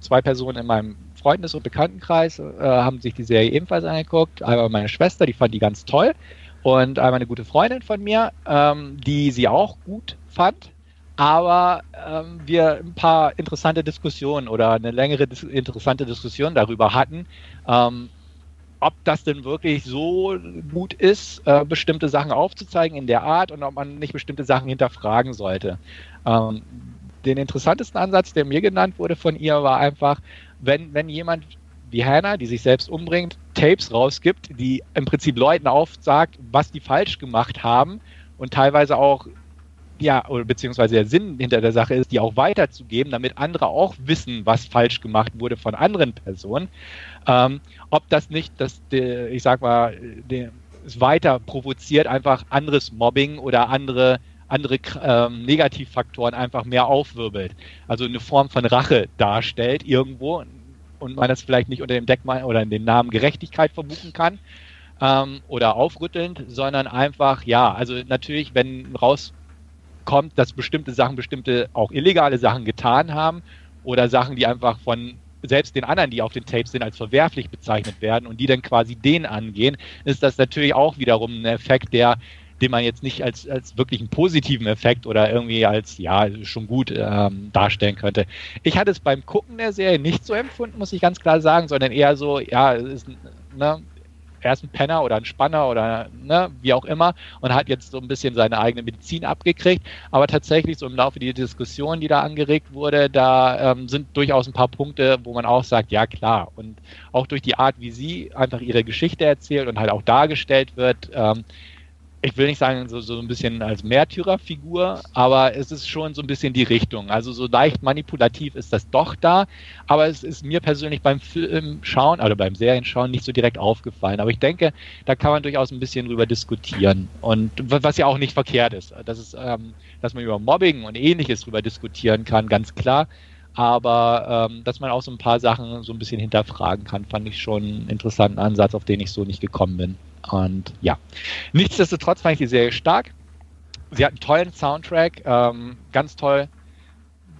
zwei Personen in meinem Freundes- und Bekanntenkreis äh, haben sich die Serie ebenfalls angeguckt. Einmal meine Schwester, die fand die ganz toll. Und einmal eine gute Freundin von mir, ähm, die sie auch gut fand. Aber ähm, wir ein paar interessante Diskussionen oder eine längere dis interessante Diskussion darüber hatten, ähm, ob das denn wirklich so gut ist, äh, bestimmte Sachen aufzuzeigen in der Art und ob man nicht bestimmte Sachen hinterfragen sollte. Ähm, den interessantesten Ansatz, der mir genannt wurde von ihr, war einfach, wenn, wenn jemand wie Hannah, die sich selbst umbringt, Tapes rausgibt, die im Prinzip Leuten aufsagt, was die falsch gemacht haben und teilweise auch ja, beziehungsweise der Sinn hinter der Sache ist, die auch weiterzugeben, damit andere auch wissen, was falsch gemacht wurde von anderen Personen. Ähm, ob das nicht, dass ich sag mal, es weiter provoziert, einfach anderes Mobbing oder andere andere ähm, Negativfaktoren einfach mehr aufwirbelt. Also eine Form von Rache darstellt irgendwo und man das vielleicht nicht unter dem Deckmal oder in den Namen Gerechtigkeit verbuchen kann ähm, oder aufrüttelnd, sondern einfach, ja, also natürlich, wenn rauskommt, dass bestimmte Sachen, bestimmte auch illegale Sachen getan haben oder Sachen, die einfach von selbst den anderen, die auf den Tapes sind, als verwerflich bezeichnet werden und die dann quasi den angehen, ist das natürlich auch wiederum ein Effekt, der den man jetzt nicht als, als wirklich einen positiven Effekt oder irgendwie als, ja, schon gut ähm, darstellen könnte. Ich hatte es beim Gucken der Serie nicht so empfunden, muss ich ganz klar sagen, sondern eher so, ja, es ist, ne, er ist ein Penner oder ein Spanner oder ne, wie auch immer und hat jetzt so ein bisschen seine eigene Medizin abgekriegt. Aber tatsächlich so im Laufe der Diskussion, die da angeregt wurde, da ähm, sind durchaus ein paar Punkte, wo man auch sagt, ja klar. Und auch durch die Art, wie sie einfach ihre Geschichte erzählt und halt auch dargestellt wird, ähm, ich will nicht sagen, so, so ein bisschen als Märtyrerfigur, aber es ist schon so ein bisschen die Richtung. Also so leicht manipulativ ist das doch da, aber es ist mir persönlich beim Film schauen oder beim Serienschauen nicht so direkt aufgefallen. Aber ich denke, da kann man durchaus ein bisschen drüber diskutieren. Und was ja auch nicht verkehrt ist. Das ist, ähm, dass man über Mobbing und ähnliches drüber diskutieren kann, ganz klar. Aber ähm, dass man auch so ein paar Sachen so ein bisschen hinterfragen kann, fand ich schon einen interessanten Ansatz, auf den ich so nicht gekommen bin. Und ja, nichtsdestotrotz fand ich die Serie stark. Sie hat einen tollen Soundtrack, ähm, ganz toll,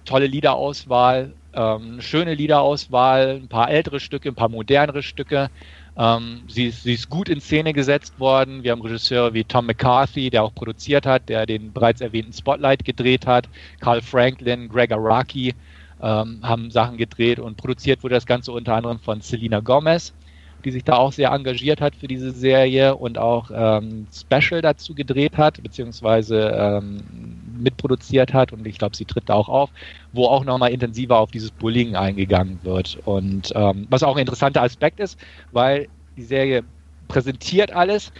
tolle Liederauswahl, ähm, schöne Liederauswahl, ein paar ältere Stücke, ein paar modernere Stücke. Ähm, sie, sie, ist gut in Szene gesetzt worden. Wir haben Regisseure wie Tom McCarthy, der auch produziert hat, der den bereits erwähnten Spotlight gedreht hat, Carl Franklin, Greg Araki ähm, haben Sachen gedreht und produziert wurde das Ganze unter anderem von Selena Gomez die sich da auch sehr engagiert hat für diese Serie und auch ähm, Special dazu gedreht hat, beziehungsweise ähm, mitproduziert hat und ich glaube, sie tritt da auch auf, wo auch nochmal intensiver auf dieses Bullying eingegangen wird. Und ähm, was auch ein interessanter Aspekt ist, weil die Serie präsentiert alles,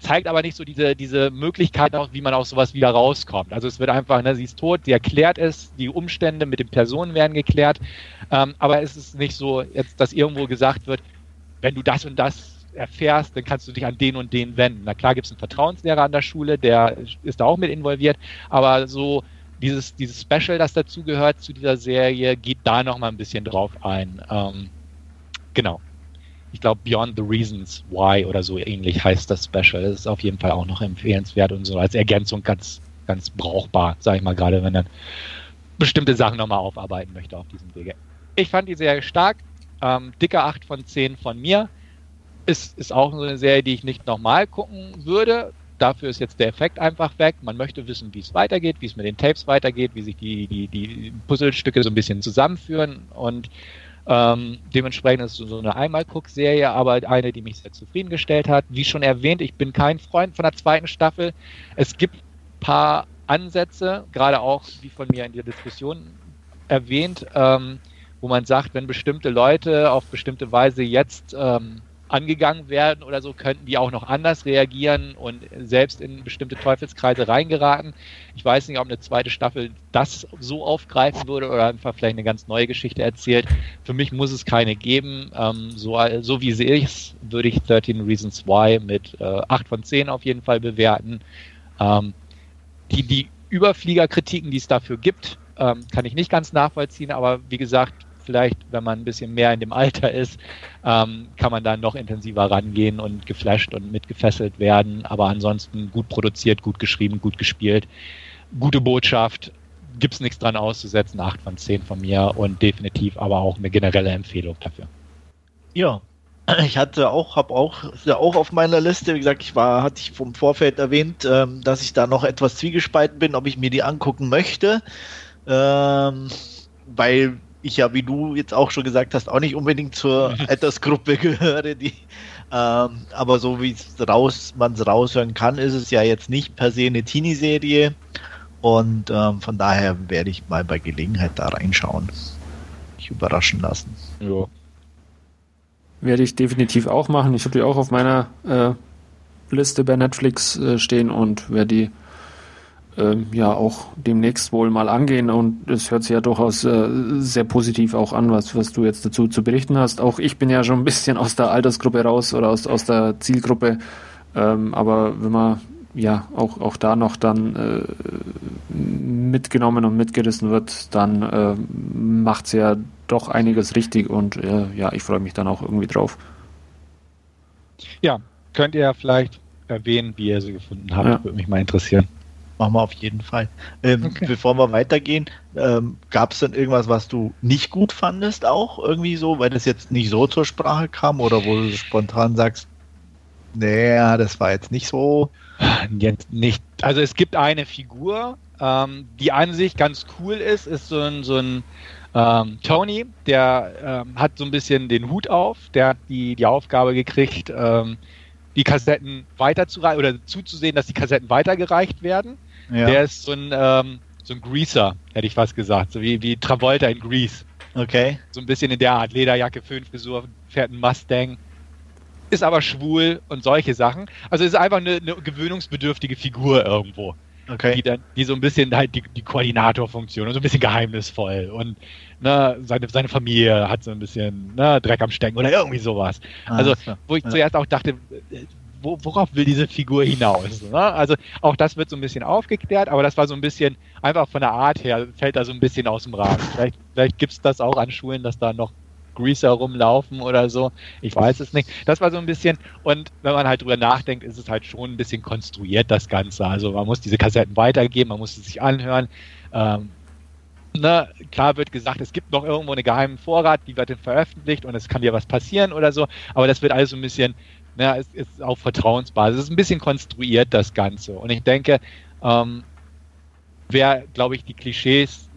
zeigt aber nicht so diese, diese Möglichkeit auch, wie man aus sowas wieder rauskommt. Also es wird einfach, ne, sie ist tot, sie erklärt es, die Umstände mit den Personen werden geklärt, ähm, aber es ist nicht so, jetzt, dass irgendwo gesagt wird, wenn du das und das erfährst, dann kannst du dich an den und den wenden. Na klar gibt es einen Vertrauenslehrer an der Schule, der ist da auch mit involviert, aber so dieses, dieses Special, das dazugehört zu dieser Serie, geht da nochmal ein bisschen drauf ein. Ähm, genau. Ich glaube, Beyond the Reasons Why oder so ähnlich heißt das Special. Das ist auf jeden Fall auch noch empfehlenswert und so als Ergänzung ganz, ganz brauchbar, sage ich mal gerade, wenn man bestimmte Sachen nochmal aufarbeiten möchte auf diesem Wege. Ich fand die Serie stark. Ähm, dicke 8 von 10 von mir. Ist, ist auch so eine Serie, die ich nicht nochmal gucken würde. Dafür ist jetzt der Effekt einfach weg. Man möchte wissen, wie es weitergeht, wie es mit den Tapes weitergeht, wie sich die, die, die Puzzlestücke so ein bisschen zusammenführen. Und Ähm, dementsprechend ist es so eine Einmalguck-Serie, aber eine, die mich sehr zufriedengestellt hat. Wie schon erwähnt, ich bin kein Freund von der zweiten Staffel. Es gibt ein paar Ansätze, gerade auch wie von mir in der Diskussion erwähnt, ähm, wo man sagt, wenn bestimmte Leute auf bestimmte Weise jetzt ähm, angegangen werden oder so, könnten die auch noch anders reagieren und selbst in bestimmte Teufelskreise reingeraten. Ich weiß nicht, ob eine zweite Staffel das so aufgreifen würde oder einfach vielleicht eine ganz neue Geschichte erzählt. Für mich muss es keine geben. Ähm, so, so wie sie ist, würde ich 13 Reasons Why mit äh, 8 von 10 auf jeden Fall bewerten. Ähm, die, die Überfliegerkritiken, die es dafür gibt, ähm, kann ich nicht ganz nachvollziehen, aber wie gesagt, vielleicht, wenn man ein bisschen mehr in dem Alter ist, ähm, kann man da noch intensiver rangehen und geflasht und mitgefesselt werden. Aber ansonsten gut produziert, gut geschrieben, gut gespielt, gute Botschaft. Gibt es nichts dran auszusetzen, 8 von 10 von mir und definitiv aber auch eine generelle Empfehlung dafür. Ja, ich hatte auch, habe auch, ja auch auf meiner Liste, wie gesagt, ich war, hatte ich vom Vorfeld erwähnt, ähm, dass ich da noch etwas zwiegespalten bin, ob ich mir die angucken möchte. Ähm, weil ich ja, wie du jetzt auch schon gesagt hast, auch nicht unbedingt zur *laughs* Altersgruppe gehöre, die ähm, aber so wie es raus, man es raushören kann, ist es ja jetzt nicht per se eine Teenie-Serie. Und ähm, von daher werde ich mal bei Gelegenheit da reinschauen. Mich überraschen lassen. Ja. Werde ich definitiv auch machen. Ich habe die auch auf meiner äh, Liste bei Netflix äh, stehen und werde die ähm, ja auch demnächst wohl mal angehen und es hört sich ja durchaus äh, sehr positiv auch an, was, was du jetzt dazu zu berichten hast. Auch ich bin ja schon ein bisschen aus der Altersgruppe raus oder aus, aus der Zielgruppe, ähm, aber wenn man ja auch, auch da noch dann äh, mitgenommen und mitgerissen wird, dann äh, macht es ja doch einiges richtig und äh, ja, ich freue mich dann auch irgendwie drauf. Ja, könnt ihr vielleicht erwähnen, wie ihr sie gefunden habt, ja. würde mich mal interessieren machen wir auf jeden Fall. Ähm, okay. Bevor wir weitergehen, ähm, gab es denn irgendwas, was du nicht gut fandest, auch irgendwie so, weil das jetzt nicht so zur Sprache kam oder wo du spontan sagst, naja, das war jetzt nicht so. Jetzt nicht. Also es gibt eine Figur, ähm, die an sich ganz cool ist, ist so ein, so ein ähm, Tony, der ähm, hat so ein bisschen den Hut auf, der hat die, die Aufgabe gekriegt, ähm, die Kassetten weiterzureichen oder zuzusehen, dass die Kassetten weitergereicht werden. Ja. Der ist so ein, ähm, so ein Greaser, hätte ich fast gesagt. So wie, wie Travolta in Grease. Okay. So ein bisschen in der Art. Lederjacke, Föhnfrisur, fährt einen Mustang. Ist aber schwul und solche Sachen. Also ist einfach eine, eine gewöhnungsbedürftige Figur irgendwo. Okay. Die, dann, die so ein bisschen halt die, die Koordinatorfunktion und so ein bisschen geheimnisvoll und ne, seine, seine Familie hat so ein bisschen ne, Dreck am Stecken oder irgendwie sowas. Ah, also, wo ich ja. zuerst auch dachte, wo, worauf will diese Figur hinaus? Ne? Also auch das wird so ein bisschen aufgeklärt, aber das war so ein bisschen, einfach von der Art her, fällt da so ein bisschen aus dem Rahmen. Vielleicht, vielleicht gibt es das auch an Schulen, dass da noch Greaser rumlaufen oder so. Ich weiß es nicht. Das war so ein bisschen, und wenn man halt drüber nachdenkt, ist es halt schon ein bisschen konstruiert, das Ganze. Also man muss diese Kassetten weitergeben, man muss sie sich anhören. Ähm, Ne, klar wird gesagt, es gibt noch irgendwo einen geheimen Vorrat, die wird dann veröffentlicht und es kann dir was passieren oder so, aber das wird alles so ein bisschen ja, ist, ist auf Vertrauensbasis. Es ist ein bisschen konstruiert, das Ganze. Und ich denke, ähm, wer, glaube ich, die Klischees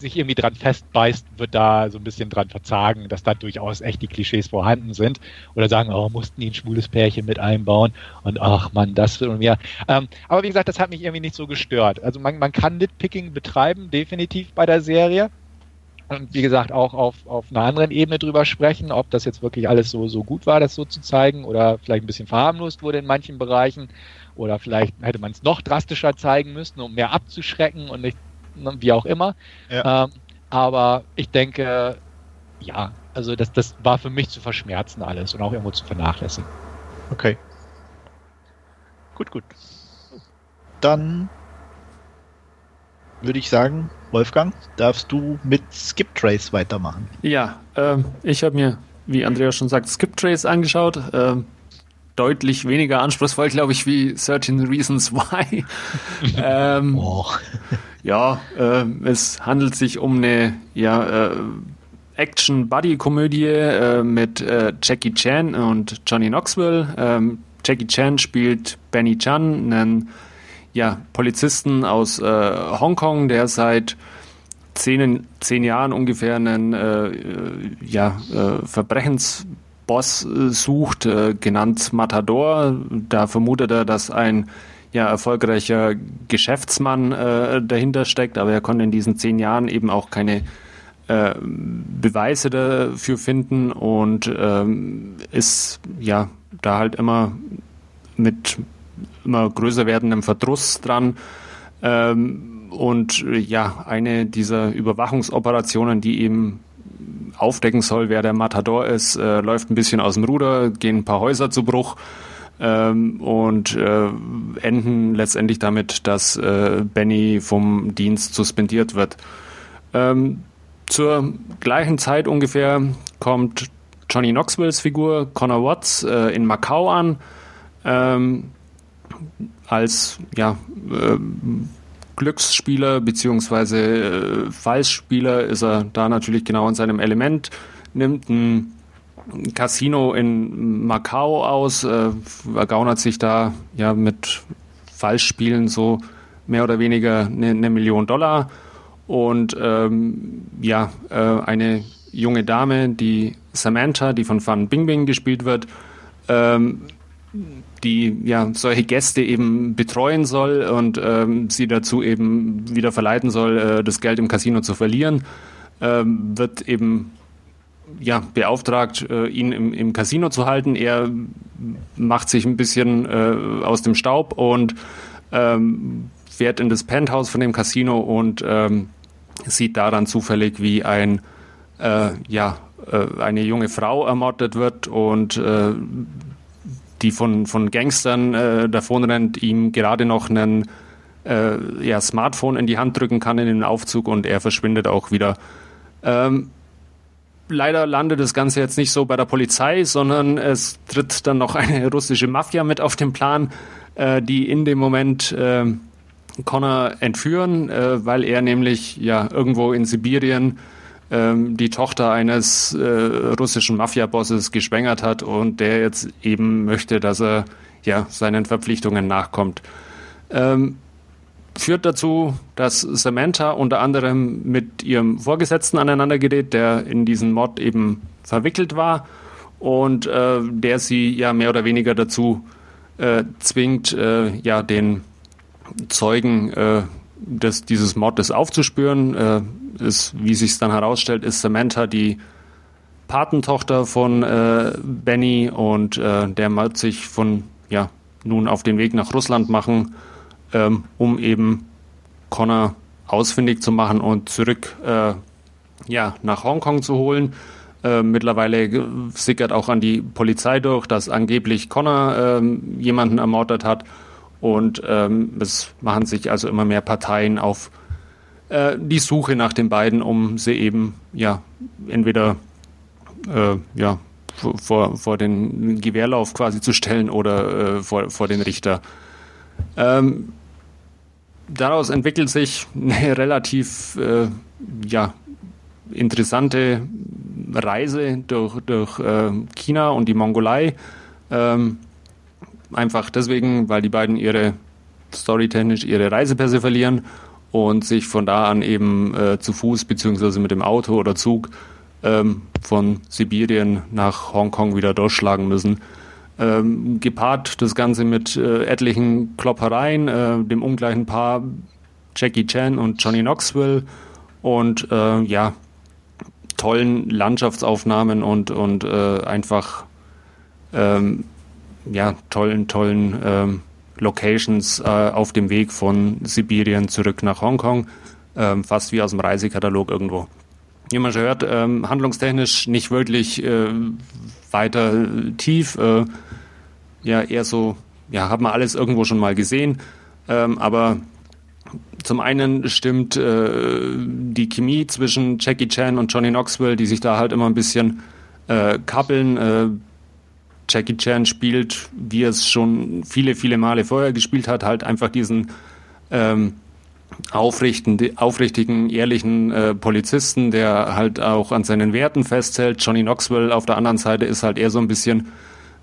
sich irgendwie dran festbeißt, wird da so ein bisschen dran verzagen, dass da durchaus echt die Klischees vorhanden sind. Oder sagen, oh, mussten die ein schwules Pärchen mit einbauen und ach man, das und mehr. Ähm, aber wie gesagt, das hat mich irgendwie nicht so gestört. Also man, man kann Nitpicking betreiben, definitiv bei der Serie und wie gesagt auch auf, auf einer anderen Ebene drüber sprechen, ob das jetzt wirklich alles so, so gut war, das so zu zeigen oder vielleicht ein bisschen verharmlost wurde in manchen Bereichen oder vielleicht hätte man es noch drastischer zeigen müssen, um mehr abzuschrecken und nicht, ne, wie auch immer. Ja. Ähm, aber ich denke, ja, also das, das war für mich zu verschmerzen alles und auch irgendwo zu vernachlässigen. Okay. Gut, gut. Dann würde ich sagen, Wolfgang, darfst du mit Skip Trace weitermachen. Ja, ähm, ich habe mir, wie Andreas schon sagt, Skip Trace angeschaut. Ähm, deutlich weniger anspruchsvoll, glaube ich, wie 13 Reasons Why. *laughs* ähm, oh. ja, äh, es handelt sich um eine ja, äh, Action-Buddy-Komödie äh, mit äh, Jackie Chan und Johnny Knoxville. Ähm, Jackie Chan spielt Benny Chan, einen ja, Polizisten aus äh, Hongkong, der seit zehn, zehn Jahren ungefähr einen äh, ja, äh, Verbrechensboss äh, sucht, äh, genannt Matador. Da vermutet er, dass ein ja, erfolgreicher Geschäftsmann äh, dahinter steckt, aber er konnte in diesen zehn Jahren eben auch keine äh, Beweise dafür finden und ähm, ist ja da halt immer mit immer größer werdendem Verdruss dran. Ähm, und ja, eine dieser Überwachungsoperationen, die eben aufdecken soll, wer der Matador ist, äh, läuft ein bisschen aus dem Ruder, gehen ein paar Häuser zu Bruch ähm, und äh, enden letztendlich damit, dass äh, Benny vom Dienst suspendiert wird. Ähm, zur gleichen Zeit ungefähr kommt Johnny Knoxvilles Figur Connor Watts äh, in Macau an. Ähm, als ja, äh, Glücksspieler beziehungsweise äh, Fallspieler ist er da natürlich genau in seinem Element, nimmt ein Casino in Macau aus, äh, ergaunert sich da ja mit Fallspielen so mehr oder weniger eine, eine Million Dollar und ähm, ja, äh, eine junge Dame, die Samantha, die von Fan Bingbing gespielt wird, ähm, die ja solche Gäste eben betreuen soll und ähm, sie dazu eben wieder verleiten soll, äh, das Geld im Casino zu verlieren, ähm, wird eben ja beauftragt, äh, ihn im, im, Casino zu halten. Er macht sich ein bisschen äh, aus dem Staub und ähm, fährt in das Penthouse von dem Casino und ähm, sieht daran zufällig, wie ein äh, ja äh, eine junge Frau ermordet wird und äh, die von, von Gangstern äh, davon rennt, ihm gerade noch einen äh, ja, Smartphone in die Hand drücken kann in den Aufzug und er verschwindet auch wieder. Ähm, leider landet das Ganze jetzt nicht so bei der Polizei, sondern es tritt dann noch eine *laughs* russische Mafia mit auf den Plan, äh, die in dem Moment äh, Connor entführen, äh, weil er nämlich ja irgendwo in Sibirien ähm, die Tochter eines äh, russischen Mafia-Bosses geschwängert hat und der jetzt eben möchte, dass er ja seinen Verpflichtungen nachkommt. Ähm, führt dazu, dass Samantha unter anderem mit ihrem Vorgesetzten aneinander gerät, der in diesen Mord eben verwickelt war und äh, der sie ja mehr oder weniger dazu äh, zwingt, äh, ja den Zeugen äh, des, dieses Mordes aufzuspüren. Äh, ist, wie sich dann herausstellt, ist Samantha die Patentochter von äh, Benny und äh, der wird sich von ja nun auf den Weg nach Russland machen, ähm, um eben Connor ausfindig zu machen und zurück äh, ja nach Hongkong zu holen. Äh, mittlerweile sickert auch an die Polizei durch, dass angeblich Connor ähm, jemanden ermordet hat und ähm, es machen sich also immer mehr Parteien auf äh, die Suche nach den beiden, um sie eben ja entweder äh, ja vor, vor den Gewehrlauf quasi zu stellen oder äh, vor, vor den Richter. Ähm, daraus entwickelt sich *laughs* eine relativ äh, ja, interessante Reise durch, durch äh, China und die Mongolei. Ähm, einfach deswegen, weil die beiden ihre storytechnisch ihre Reisepässe verlieren und sich von da an eben äh, zu Fuß beziehungsweise mit dem Auto oder Zug ähm, von Sibirien nach Hongkong wieder durchschlagen müssen. Ähm, gepaart das Ganze mit äh, etlichen Kloppereien, äh, dem ungleichen Paar Jackie Chan und Johnny Knoxville und äh, ja, tollen Landschaftsaufnahmen und, und äh, einfach ähm, ja, tollen, tollen ähm, Locations äh, auf dem Weg von Sibirien zurück nach Hongkong, ähm, fast wie aus dem Reisekatalog irgendwo. Wie man schon hört, ähm, handlungstechnisch nicht wirklich äh, weiter tief, äh, ja eher so, ja, hat man alles irgendwo schon mal gesehen, ähm, aber zum einen stimmt äh, die Chemie zwischen Jackie Chan und Johnny Knoxville, die sich da halt immer ein bisschen äh, kappeln, äh, Jackie Chan spielt, wie er es schon viele, viele Male vorher gespielt hat, halt einfach diesen ähm, aufrichtigen, ehrlichen äh, Polizisten, der halt auch an seinen Werten festhält. Johnny Knoxville auf der anderen Seite ist halt eher so ein bisschen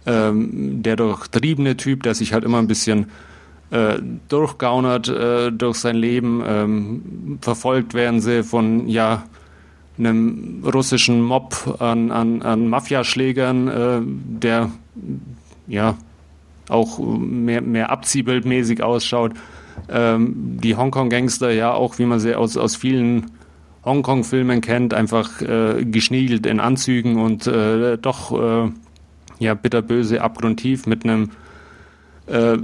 ähm, der durchtriebene Typ, der sich halt immer ein bisschen äh, durchgaunert äh, durch sein Leben. Ähm, verfolgt werden sie von ja einem russischen Mob an, an, an Mafiaschlägern, äh, der ja auch mehr, mehr abziehbildmäßig ausschaut. Ähm, die Hongkong-Gangster, ja auch wie man sie aus, aus vielen Hongkong-Filmen kennt, einfach äh, geschniegelt in Anzügen und äh, doch äh, ja bitterböse, abgrundtief mit einem äh,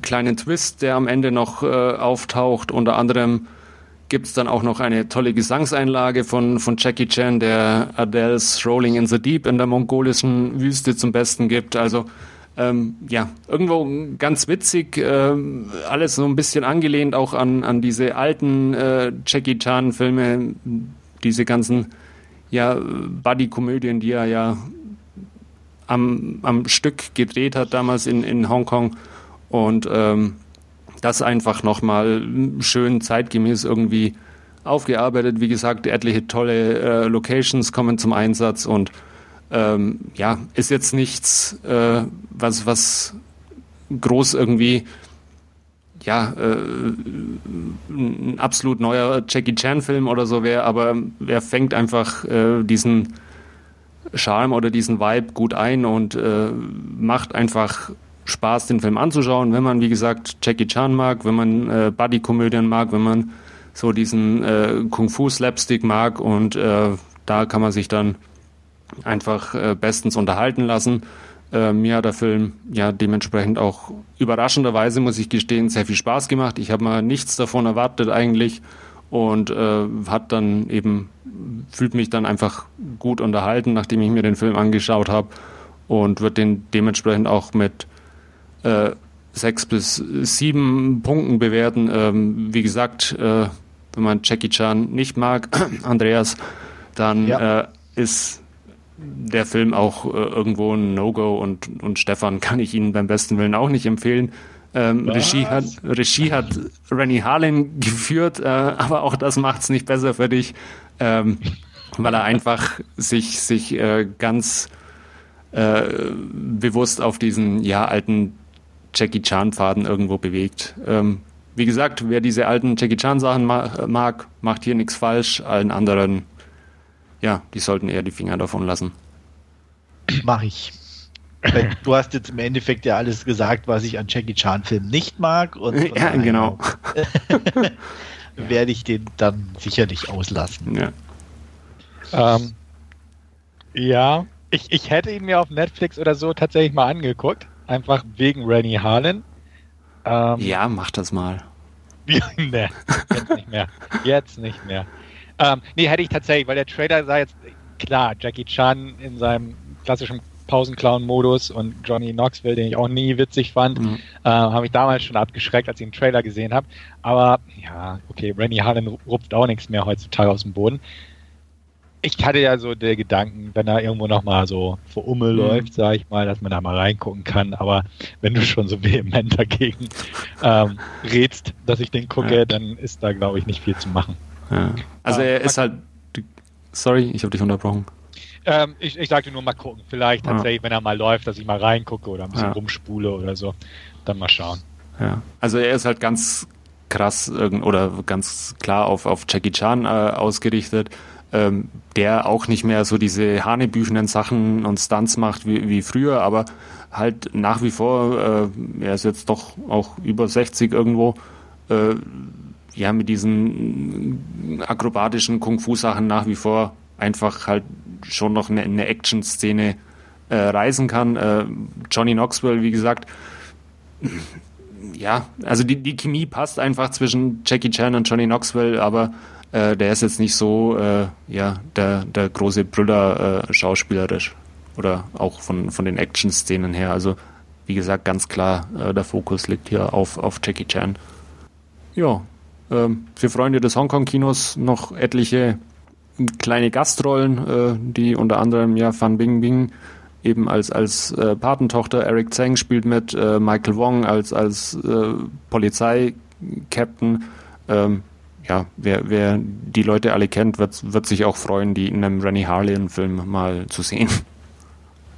kleinen Twist, der am Ende noch äh, auftaucht. Unter anderem gibt es dann auch noch eine tolle Gesangseinlage von, von Jackie Chan, der Adele's Rolling in the Deep in der mongolischen Wüste zum Besten gibt. Also ähm, ja, irgendwo ganz witzig, äh, alles so ein bisschen angelehnt auch an, an diese alten äh, Jackie Chan-Filme, diese ganzen ja, Buddy-Komödien, die er ja am, am Stück gedreht hat damals in, in Hongkong. Und ähm, das einfach nochmal schön zeitgemäß irgendwie aufgearbeitet. Wie gesagt, etliche tolle äh, Locations kommen zum Einsatz und ähm, ja, ist jetzt nichts, äh, was, was groß irgendwie ja, äh, ein absolut neuer Jackie Chan-Film oder so wäre, aber er fängt einfach äh, diesen Charme oder diesen Vibe gut ein und äh, macht einfach Spaß, den Film anzuschauen, wenn man, wie gesagt, Jackie Chan mag, wenn man äh, Buddy-Komödien mag, wenn man so diesen äh, Kung-Fu-Slapstick mag und äh, da kann man sich dann einfach äh, bestens unterhalten lassen. Äh, mir hat der Film ja dementsprechend auch überraschenderweise, muss ich gestehen, sehr viel Spaß gemacht. Ich habe mal nichts davon erwartet eigentlich und äh, hat dann eben, fühlt mich dann einfach gut unterhalten, nachdem ich mir den Film angeschaut habe und wird den dementsprechend auch mit äh, sechs bis sieben Punkten bewerten. Ähm, wie gesagt, äh, wenn man Jackie Chan nicht mag, *clears throat* Andreas, dann ja. äh, ist der Film auch äh, irgendwo ein No-Go und, und Stefan kann ich Ihnen beim besten Willen auch nicht empfehlen. Ähm, Regie, hat, Regie hat Rennie Harlin geführt, äh, aber auch das macht es nicht besser für dich, ähm, weil er einfach sich, sich äh, ganz äh, bewusst auf diesen ja alten Jackie Chan-Faden irgendwo bewegt. Ähm, wie gesagt, wer diese alten Jackie Chan-Sachen ma mag, macht hier nichts falsch. Allen anderen ja, die sollten eher die Finger davon lassen. Mach ich. Du hast jetzt im Endeffekt ja alles gesagt, was ich an Jackie Chan-Filmen nicht mag. Und ja, genau. *laughs* werde ich den dann sicherlich auslassen. Ja. Ähm, ja, ich, ich hätte ihn mir auf Netflix oder so tatsächlich mal angeguckt. Einfach wegen Rennie Harlan. Ähm, ja, mach das mal. *laughs* nee, jetzt nicht mehr. Jetzt nicht mehr. Ähm, nee, hätte ich tatsächlich, weil der Trailer sah jetzt klar, Jackie Chan in seinem klassischen Pausenclown-Modus und Johnny Knoxville, den ich auch nie witzig fand, mhm. äh, habe ich damals schon abgeschreckt, als ich den Trailer gesehen habe. Aber ja, okay, Rennie Harlan rupft auch nichts mehr heutzutage aus dem Boden. Ich hatte ja so den Gedanken, wenn er irgendwo nochmal so vor Umme mhm. läuft, sage ich mal, dass man da mal reingucken kann. Aber wenn du schon so *laughs* vehement dagegen ähm, redst, dass ich den gucke, ja. dann ist da, glaube ich, nicht viel zu machen. Ja. Also ah, er ist halt. Sorry, ich habe dich unterbrochen. Ähm, ich, ich sagte nur mal gucken. Vielleicht tatsächlich, ah. wenn er mal läuft, dass ich mal reingucke oder ein bisschen ja. rumspule oder so. Dann mal schauen. Ja. Also er ist halt ganz krass oder ganz klar auf, auf Jackie Chan äh, ausgerichtet, ähm, der auch nicht mehr so diese hanebüchenden Sachen und Stunts macht wie, wie früher, aber halt nach wie vor, äh, er ist jetzt doch auch über 60 irgendwo, äh, ja, mit diesen akrobatischen Kung-Fu-Sachen nach wie vor einfach halt schon noch eine, eine Action-Szene äh, reisen kann. Äh, Johnny Knoxville, wie gesagt, ja, also die, die Chemie passt einfach zwischen Jackie Chan und Johnny Knoxville, aber äh, der ist jetzt nicht so, äh, ja, der, der große Brüller äh, schauspielerisch oder auch von, von den Action-Szenen her. Also, wie gesagt, ganz klar, äh, der Fokus liegt hier auf, auf Jackie Chan. Ja, ähm, für Freunde des Hongkong-Kinos noch etliche kleine Gastrollen, äh, die unter anderem ja Fan Bingbing eben als, als äh, Patentochter, Eric Zhang spielt mit, äh, Michael Wong als, als äh, Polizei-Captain. Ähm, ja, wer, wer die Leute alle kennt, wird, wird sich auch freuen, die in einem Rennie Harlan-Film mal zu sehen.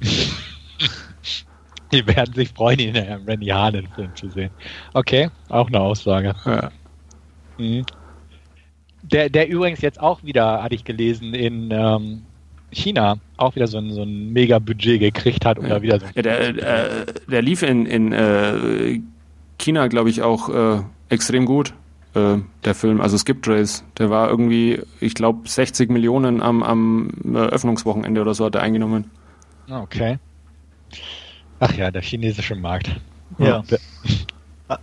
*laughs* Die werden sich freuen, ihn in einem Randy Harlan-Film zu sehen. Okay, auch eine Aussage. Ja. Mhm. Der, der übrigens jetzt auch wieder, hatte ich gelesen, in ähm, China auch wieder so ein, so ein Mega-Budget gekriegt hat oder ja. wieder so. Ja, der, äh, der lief in, in äh, China, glaube ich, auch äh, extrem gut, äh, der Film. Also Skip Trace. Der war irgendwie, ich glaube, 60 Millionen am, am Eröffnungswochenende oder so hat er eingenommen. Ah, okay. Ach ja, der chinesische Markt. Ja.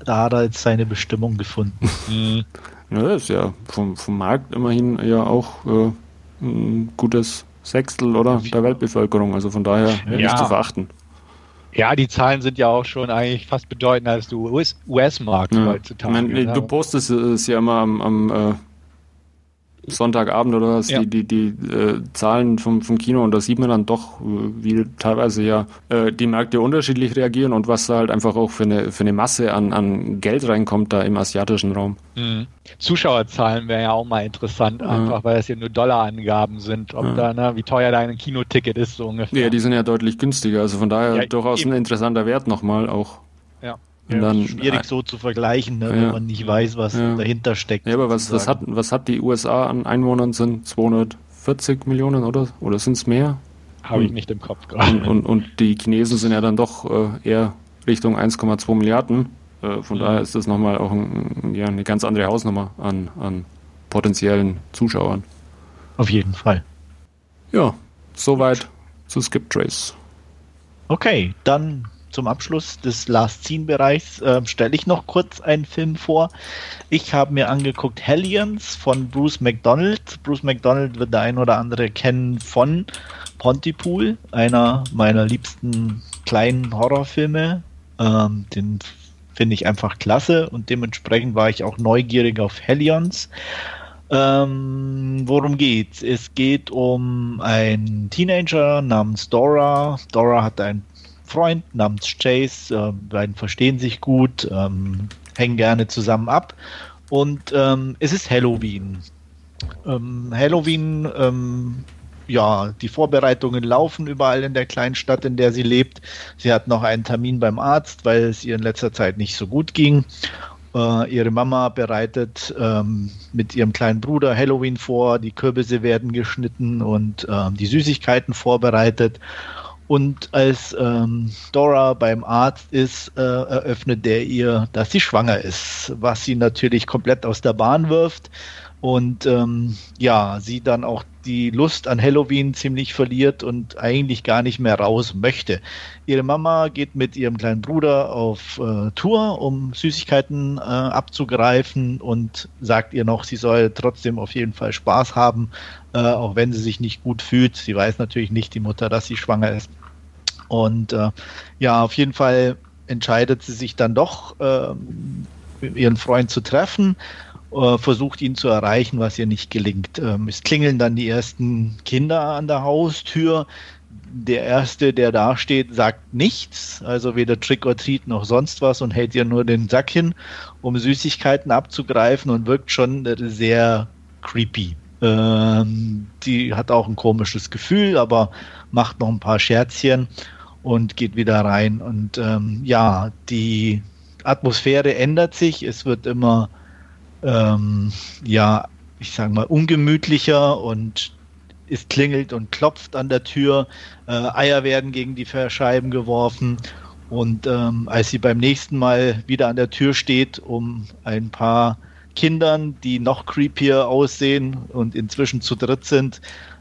Da hat er jetzt seine Bestimmung gefunden. *laughs* Mhm. Ja, das ist ja vom, vom Markt immerhin ja auch äh, ein gutes Sechstel oder der Weltbevölkerung. Also von daher ja. nicht zu verachten. Ja, die Zahlen sind ja auch schon eigentlich fast bedeutender als der US-Markt ja. heutzutage. Meine, ne? Du postest es ja immer am, am äh, Sonntagabend oder was, ja. die, die, die äh, Zahlen vom, vom Kino und da sieht man dann doch, wie teilweise ja äh, die Märkte unterschiedlich reagieren und was da halt einfach auch für eine, für eine Masse an, an Geld reinkommt da im asiatischen Raum. Mhm. Zuschauerzahlen wäre ja auch mal interessant, einfach weil es ja nur Dollarangaben sind, ob ja. da, ne, wie teuer dein Kinoticket ist, so ungefähr. Ja, die sind ja deutlich günstiger, also von daher ja, durchaus eben. ein interessanter Wert nochmal auch. Ja. Ja, dann, schwierig so zu vergleichen, ne, ja, wenn man nicht weiß, was ja. dahinter steckt. Ja, aber was, was, hat, was hat die USA an Einwohnern? Sind 240 Millionen oder, oder sind es mehr? Habe ich nicht im Kopf gerade. Und, und, und, die Chinesen sind ja dann doch äh, eher Richtung 1,2 Milliarden. Äh, von mhm. daher ist das nochmal auch ein, ja, eine ganz andere Hausnummer an, an potenziellen Zuschauern. Auf jeden Fall. Ja, soweit zu Skip Trace. Okay, dann zum Abschluss des Last Scene-Bereichs äh, stelle ich noch kurz einen Film vor. Ich habe mir angeguckt Hellions von Bruce McDonald. Bruce McDonald wird der ein oder andere kennen von Pontypool, einer meiner liebsten kleinen Horrorfilme. Ähm, den finde ich einfach klasse und dementsprechend war ich auch neugierig auf Hellions. Ähm, worum geht's? Es geht um einen Teenager namens Dora. Dora hat ein Freund namens Chase. Äh, beiden verstehen sich gut, ähm, hängen gerne zusammen ab. Und ähm, es ist Halloween. Ähm, Halloween, ähm, ja, die Vorbereitungen laufen überall in der kleinen Stadt, in der sie lebt. Sie hat noch einen Termin beim Arzt, weil es ihr in letzter Zeit nicht so gut ging. Uh, ihre Mama bereitet ähm, mit ihrem kleinen Bruder Halloween vor, die Kürbisse werden geschnitten und ähm, die Süßigkeiten vorbereitet. Und als ähm, Dora beim Arzt ist, äh, eröffnet der ihr, dass sie schwanger ist, was sie natürlich komplett aus der Bahn wirft. Und ähm, ja, sie dann auch die Lust an Halloween ziemlich verliert und eigentlich gar nicht mehr raus möchte. Ihre Mama geht mit ihrem kleinen Bruder auf äh, Tour, um Süßigkeiten äh, abzugreifen und sagt ihr noch, sie soll trotzdem auf jeden Fall Spaß haben, äh, auch wenn sie sich nicht gut fühlt. Sie weiß natürlich nicht, die Mutter, dass sie schwanger ist. Und äh, ja, auf jeden Fall entscheidet sie sich dann doch, äh, ihren Freund zu treffen, äh, versucht ihn zu erreichen, was ihr nicht gelingt. Ähm, es klingeln dann die ersten Kinder an der Haustür. Der erste, der da steht, sagt nichts, also weder Trick or Treat noch sonst was und hält ihr nur den Sack hin, um Süßigkeiten abzugreifen und wirkt schon sehr creepy. Ähm, die hat auch ein komisches Gefühl, aber macht noch ein paar Scherzchen und geht wieder rein. Und ähm, ja, die Atmosphäre ändert sich. Es wird immer, ähm, ja, ich sage mal, ungemütlicher und es klingelt und klopft an der Tür. Äh, Eier werden gegen die Scheiben geworfen. Und ähm, als sie beim nächsten Mal wieder an der Tür steht, um ein paar Kindern, die noch creepier aussehen und inzwischen zu dritt sind,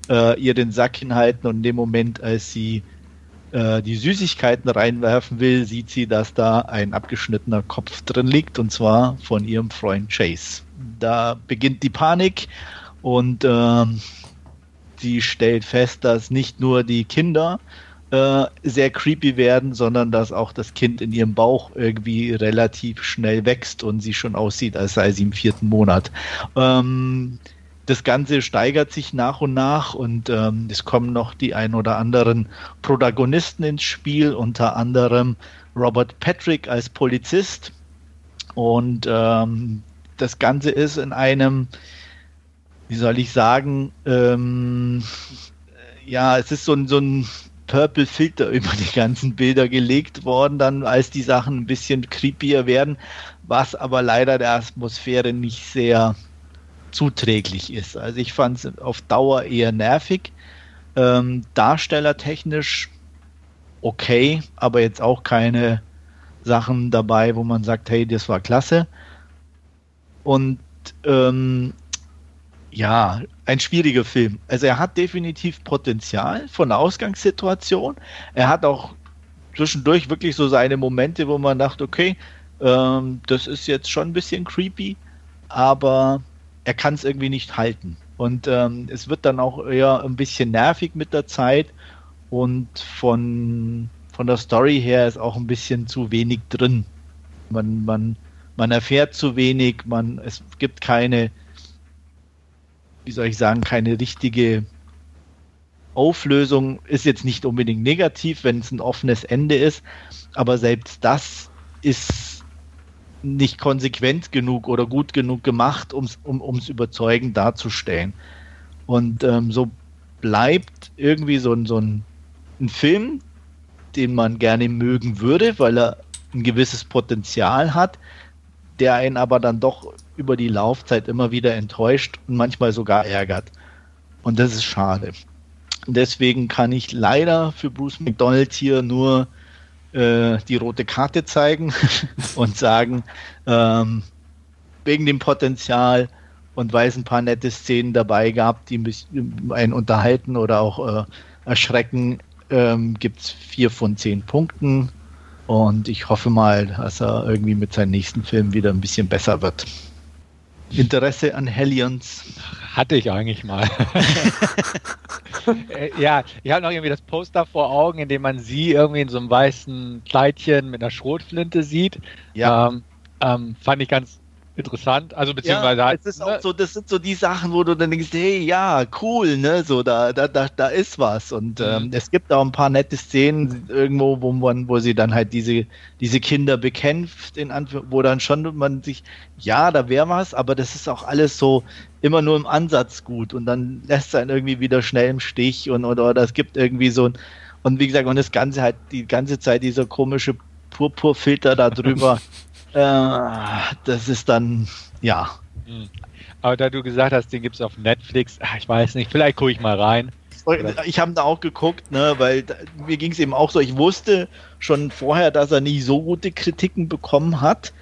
äh, ihr den Sack hinhalten und in dem Moment, als sie äh, die Süßigkeiten reinwerfen will, sieht sie, dass da ein abgeschnittener Kopf drin liegt und zwar von ihrem Freund Chase. Da beginnt die Panik und äh, sie stellt fest, dass nicht nur die Kinder äh, sehr creepy werden, sondern dass auch das Kind in ihrem Bauch irgendwie relativ schnell wächst und sie schon aussieht, als sei sie im vierten Monat. Ähm, das Ganze steigert sich nach und nach und ähm, es kommen noch die ein oder anderen Protagonisten ins Spiel, unter anderem Robert Patrick als Polizist. Und ähm, das Ganze ist in einem, wie soll ich sagen, ähm, ja, es ist so ein, so ein Purple Filter *laughs* über die ganzen Bilder gelegt worden, dann als die Sachen ein bisschen creepier werden, was aber leider der Atmosphäre nicht sehr zuträglich ist. Also ich fand es auf Dauer eher nervig. Ähm, darstellertechnisch okay, aber jetzt auch keine Sachen dabei, wo man sagt, hey, das war klasse. Und ähm, ja, ein schwieriger Film. Also er hat definitiv Potenzial von der Ausgangssituation. Er hat auch zwischendurch wirklich so seine Momente, wo man dachte, okay, ähm, das ist jetzt schon ein bisschen creepy, aber er kann es irgendwie nicht halten. Und ähm, es wird dann auch eher ein bisschen nervig mit der Zeit und von, von der Story her ist auch ein bisschen zu wenig drin. Man, man, man erfährt zu wenig, man, es gibt keine, wie soll ich sagen, keine richtige Auflösung. Ist jetzt nicht unbedingt negativ, wenn es ein offenes Ende ist, aber selbst das ist nicht konsequent genug oder gut genug gemacht, um's, um es überzeugend darzustellen. Und ähm, so bleibt irgendwie so, so ein, ein Film, den man gerne mögen würde, weil er ein gewisses Potenzial hat, der einen aber dann doch über die Laufzeit immer wieder enttäuscht und manchmal sogar ärgert. Und das ist schade. Deswegen kann ich leider für Bruce McDonald hier nur äh, die rote Karte zeigen *laughs* und sagen, ähm, wegen dem Potenzial und weil es ein paar nette Szenen dabei gab, die einen unterhalten oder auch äh, erschrecken, ähm, gibt es vier von zehn Punkten. Und ich hoffe mal, dass er irgendwie mit seinem nächsten Film wieder ein bisschen besser wird. Interesse an Hellions? Hatte ich eigentlich mal. *laughs* Äh, ja, ich habe noch irgendwie das Poster vor Augen, in dem man sie irgendwie in so einem weißen Kleidchen mit einer Schrotflinte sieht. Ja. Ähm, ähm, fand ich ganz interessant. Also beziehungsweise ja, halt, ist ne? auch so, das sind so die Sachen, wo du dann denkst, hey, ja, cool, ne? So, da, da, da, da ist was. Und mhm. ähm, es gibt auch ein paar nette Szenen irgendwo, wo man, wo sie dann halt diese, diese Kinder bekämpft, in Anführ wo dann schon man sich, ja, da wäre was, aber das ist auch alles so immer nur im Ansatz gut und dann lässt es einen irgendwie wieder schnell im Stich und oder, oder es gibt irgendwie so ein und wie gesagt, und das Ganze halt die ganze Zeit dieser komische Purpurfilter da drüber. *laughs* Äh, das ist dann, ja. Hm. Aber da du gesagt hast, den gibt es auf Netflix, ach, ich weiß nicht, vielleicht gucke ich mal rein. Ich habe da auch geguckt, ne, weil da, mir ging es eben auch so, ich wusste schon vorher, dass er nicht so gute Kritiken bekommen hat.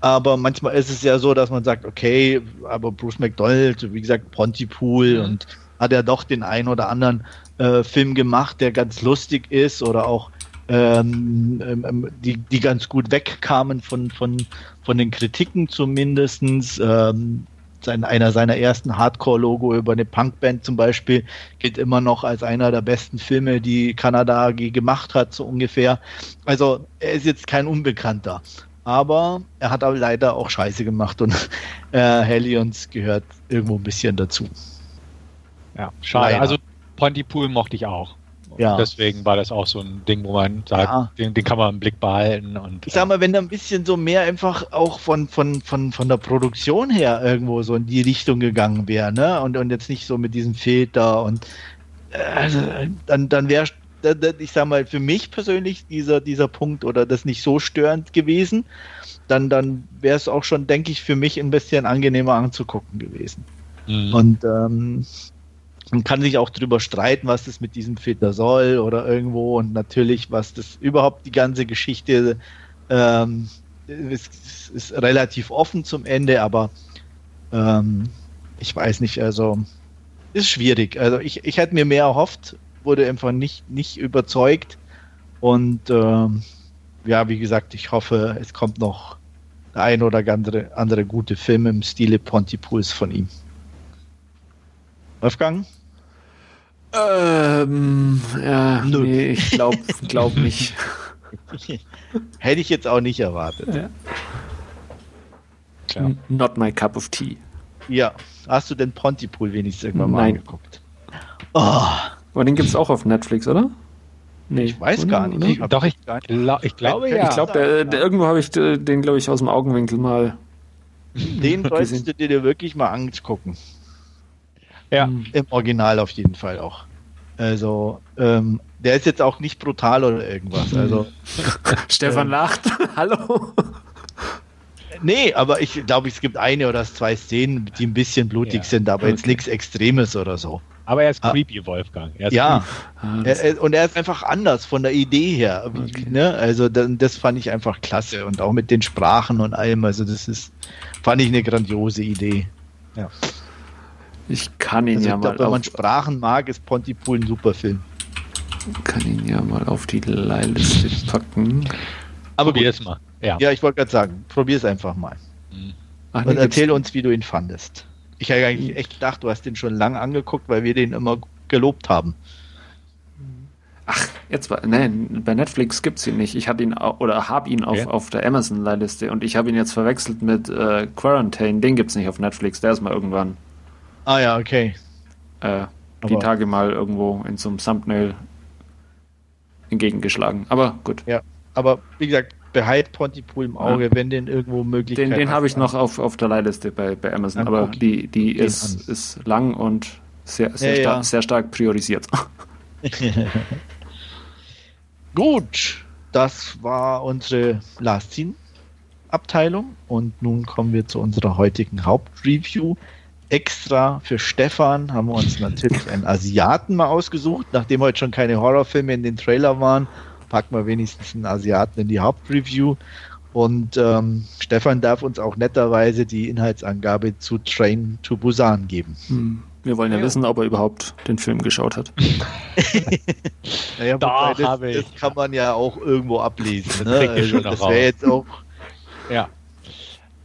Aber manchmal ist es ja so, dass man sagt, okay, aber Bruce McDonald, wie gesagt, Pontypool mhm. und hat ja doch den einen oder anderen äh, Film gemacht, der ganz lustig ist oder auch ähm, ähm, ähm, die, die ganz gut wegkamen von, von, von den Kritiken zumindestens. Ähm, sein, einer seiner ersten Hardcore-Logo über eine Punkband zum Beispiel gilt immer noch als einer der besten Filme, die Kanada gemacht hat, so ungefähr. Also er ist jetzt kein Unbekannter. Aber er hat aber leider auch Scheiße gemacht und *laughs* äh, Hellions gehört irgendwo ein bisschen dazu. Ja, schade. Leider. Also Pontypool mochte ich auch. Ja. Deswegen war das auch so ein Ding, wo man sagt, ja. den, den, kann man im Blick behalten. Und, ich sag mal, wenn da ein bisschen so mehr einfach auch von, von, von, von der Produktion her irgendwo so in die Richtung gegangen wäre, ne? Und, und jetzt nicht so mit diesem Filter und äh, also, dann, dann wäre ich sag mal, für mich persönlich dieser, dieser Punkt oder das nicht so störend gewesen, dann, dann wäre es auch schon, denke ich, für mich ein bisschen angenehmer anzugucken gewesen. Mhm. Und ähm, man kann sich auch darüber streiten, was das mit diesem Filter soll oder irgendwo und natürlich, was das überhaupt die ganze Geschichte ähm, ist, ist relativ offen zum Ende, aber ähm, ich weiß nicht, also ist schwierig. Also ich, ich hätte mir mehr erhofft, wurde einfach nicht, nicht überzeugt und ähm, ja, wie gesagt, ich hoffe, es kommt noch der ein oder andere, andere gute Film im Stile Pontypools von ihm. Wolfgang? Ähm, ja, Nö. nee, ich glaube glaub nicht. *laughs* Hätte ich jetzt auch nicht erwartet. Ja. Klar. Not my cup of tea. Ja. Hast du denn Pontypool wenigstens irgendwann mal Nein. angeguckt? Oh. Aber den gibt es auch auf Netflix, oder? Nee, ich weiß gar nicht. Ich Doch, ich, glaub, ich glaube ja. Ich glaube, irgendwo habe ich den, glaube ich, aus dem Augenwinkel mal. Den *laughs* solltest du dir wirklich mal angucken. Ja. Im Original auf jeden Fall auch. Also, ähm, der ist jetzt auch nicht brutal oder irgendwas. Also, *laughs* Stefan äh, lacht. *laughs* Hallo. Nee, aber ich glaube, es gibt eine oder zwei Szenen, die ein bisschen blutig Ja. sind, aber jetzt Okay. nichts Extremes oder so. Aber er ist Ah. creepy, Wolfgang. Er ist Ja, Ah, er, das- er, und er ist einfach anders von der Idee her. Okay. Ne? Also da- das fand ich einfach klasse und auch mit den Sprachen und allem. Also das ist, fand ich eine grandiose Idee. Ich kann ihn Also ja ich mal glaub, wenn man auf, Sprachen mag, ist Pontypool ein super Film. kann ihn ja mal auf die Leihliste *laughs* packen. Aber Probier es mal. Ja. Ja, ich wollte gerade sagen, probier es einfach mal. Mhm. Ach, Und nee, erzähl gibt's- uns, wie du ihn fandest. Ich habe eigentlich echt gedacht, du hast den schon lange angeguckt, weil wir den immer gelobt haben. Ach, jetzt war, nein, bei Netflix gibt's ihn nicht. Ich hatte ihn oder habe ihn auf, Okay. auf der Amazon-Leihliste und ich habe ihn jetzt verwechselt mit äh, Quarantine. Den gibt's nicht auf Netflix. Der ist mal irgendwann Ah ja, okay. äh, die Aber- Tage mal irgendwo in so einem Thumbnail entgegengeschlagen. Aber gut. Aber wie gesagt, behalt Pontypool im Auge, wenn den irgendwo möglich Den, den habe ich noch auf, auf der Leihliste bei, bei Amazon, Dann aber die, die ist, an. ist lang und sehr, sehr, Ja, sta ja. sehr stark priorisiert. *laughs* *laughs* Gut, das war unsere Last Scene Abteilung und nun kommen wir zu unserer heutigen Hauptreview. Extra für Stefan haben wir uns natürlich einen Asiaten mal ausgesucht. Nachdem heute schon keine Horrorfilme in den Trailer waren, packen wir wenigstens einen Asiaten in die Hauptreview. Und ähm, Stefan darf uns auch netterweise die Inhaltsangabe zu Train to Busan geben. Hm. Wir wollen ja Ja. wissen, ob er überhaupt den Film geschaut hat. *laughs* Naja, Doch, wobei, hab das, ich. das kann man ja auch irgendwo ablesen. Das Ne? Also, schon noch das wäre jetzt auch Ja.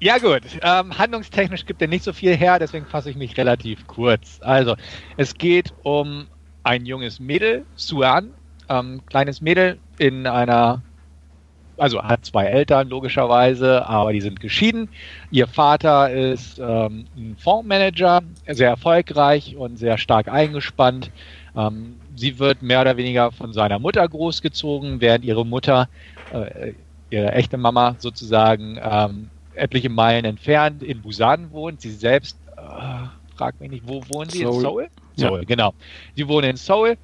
Ja gut, ähm, handlungstechnisch gibt er nicht so viel her, deswegen fasse ich mich relativ kurz. Also, es geht um ein junges Mädel, Suan, ähm, kleines Mädel in einer, also hat zwei Eltern logischerweise, aber die sind geschieden. Ihr Vater ist ähm, ein Fondsmanager, sehr erfolgreich und sehr stark eingespannt. Ähm, sie wird mehr oder weniger von seiner Mutter großgezogen, während ihre Mutter, äh, ihre echte Mama sozusagen, ähm, etliche Meilen entfernt in Busan wohnt. Sie selbst, äh, frag mich nicht, wo wohnen sie? In Seoul. Seoul? Ja. Seoul, genau. Sie wohnen in Seoul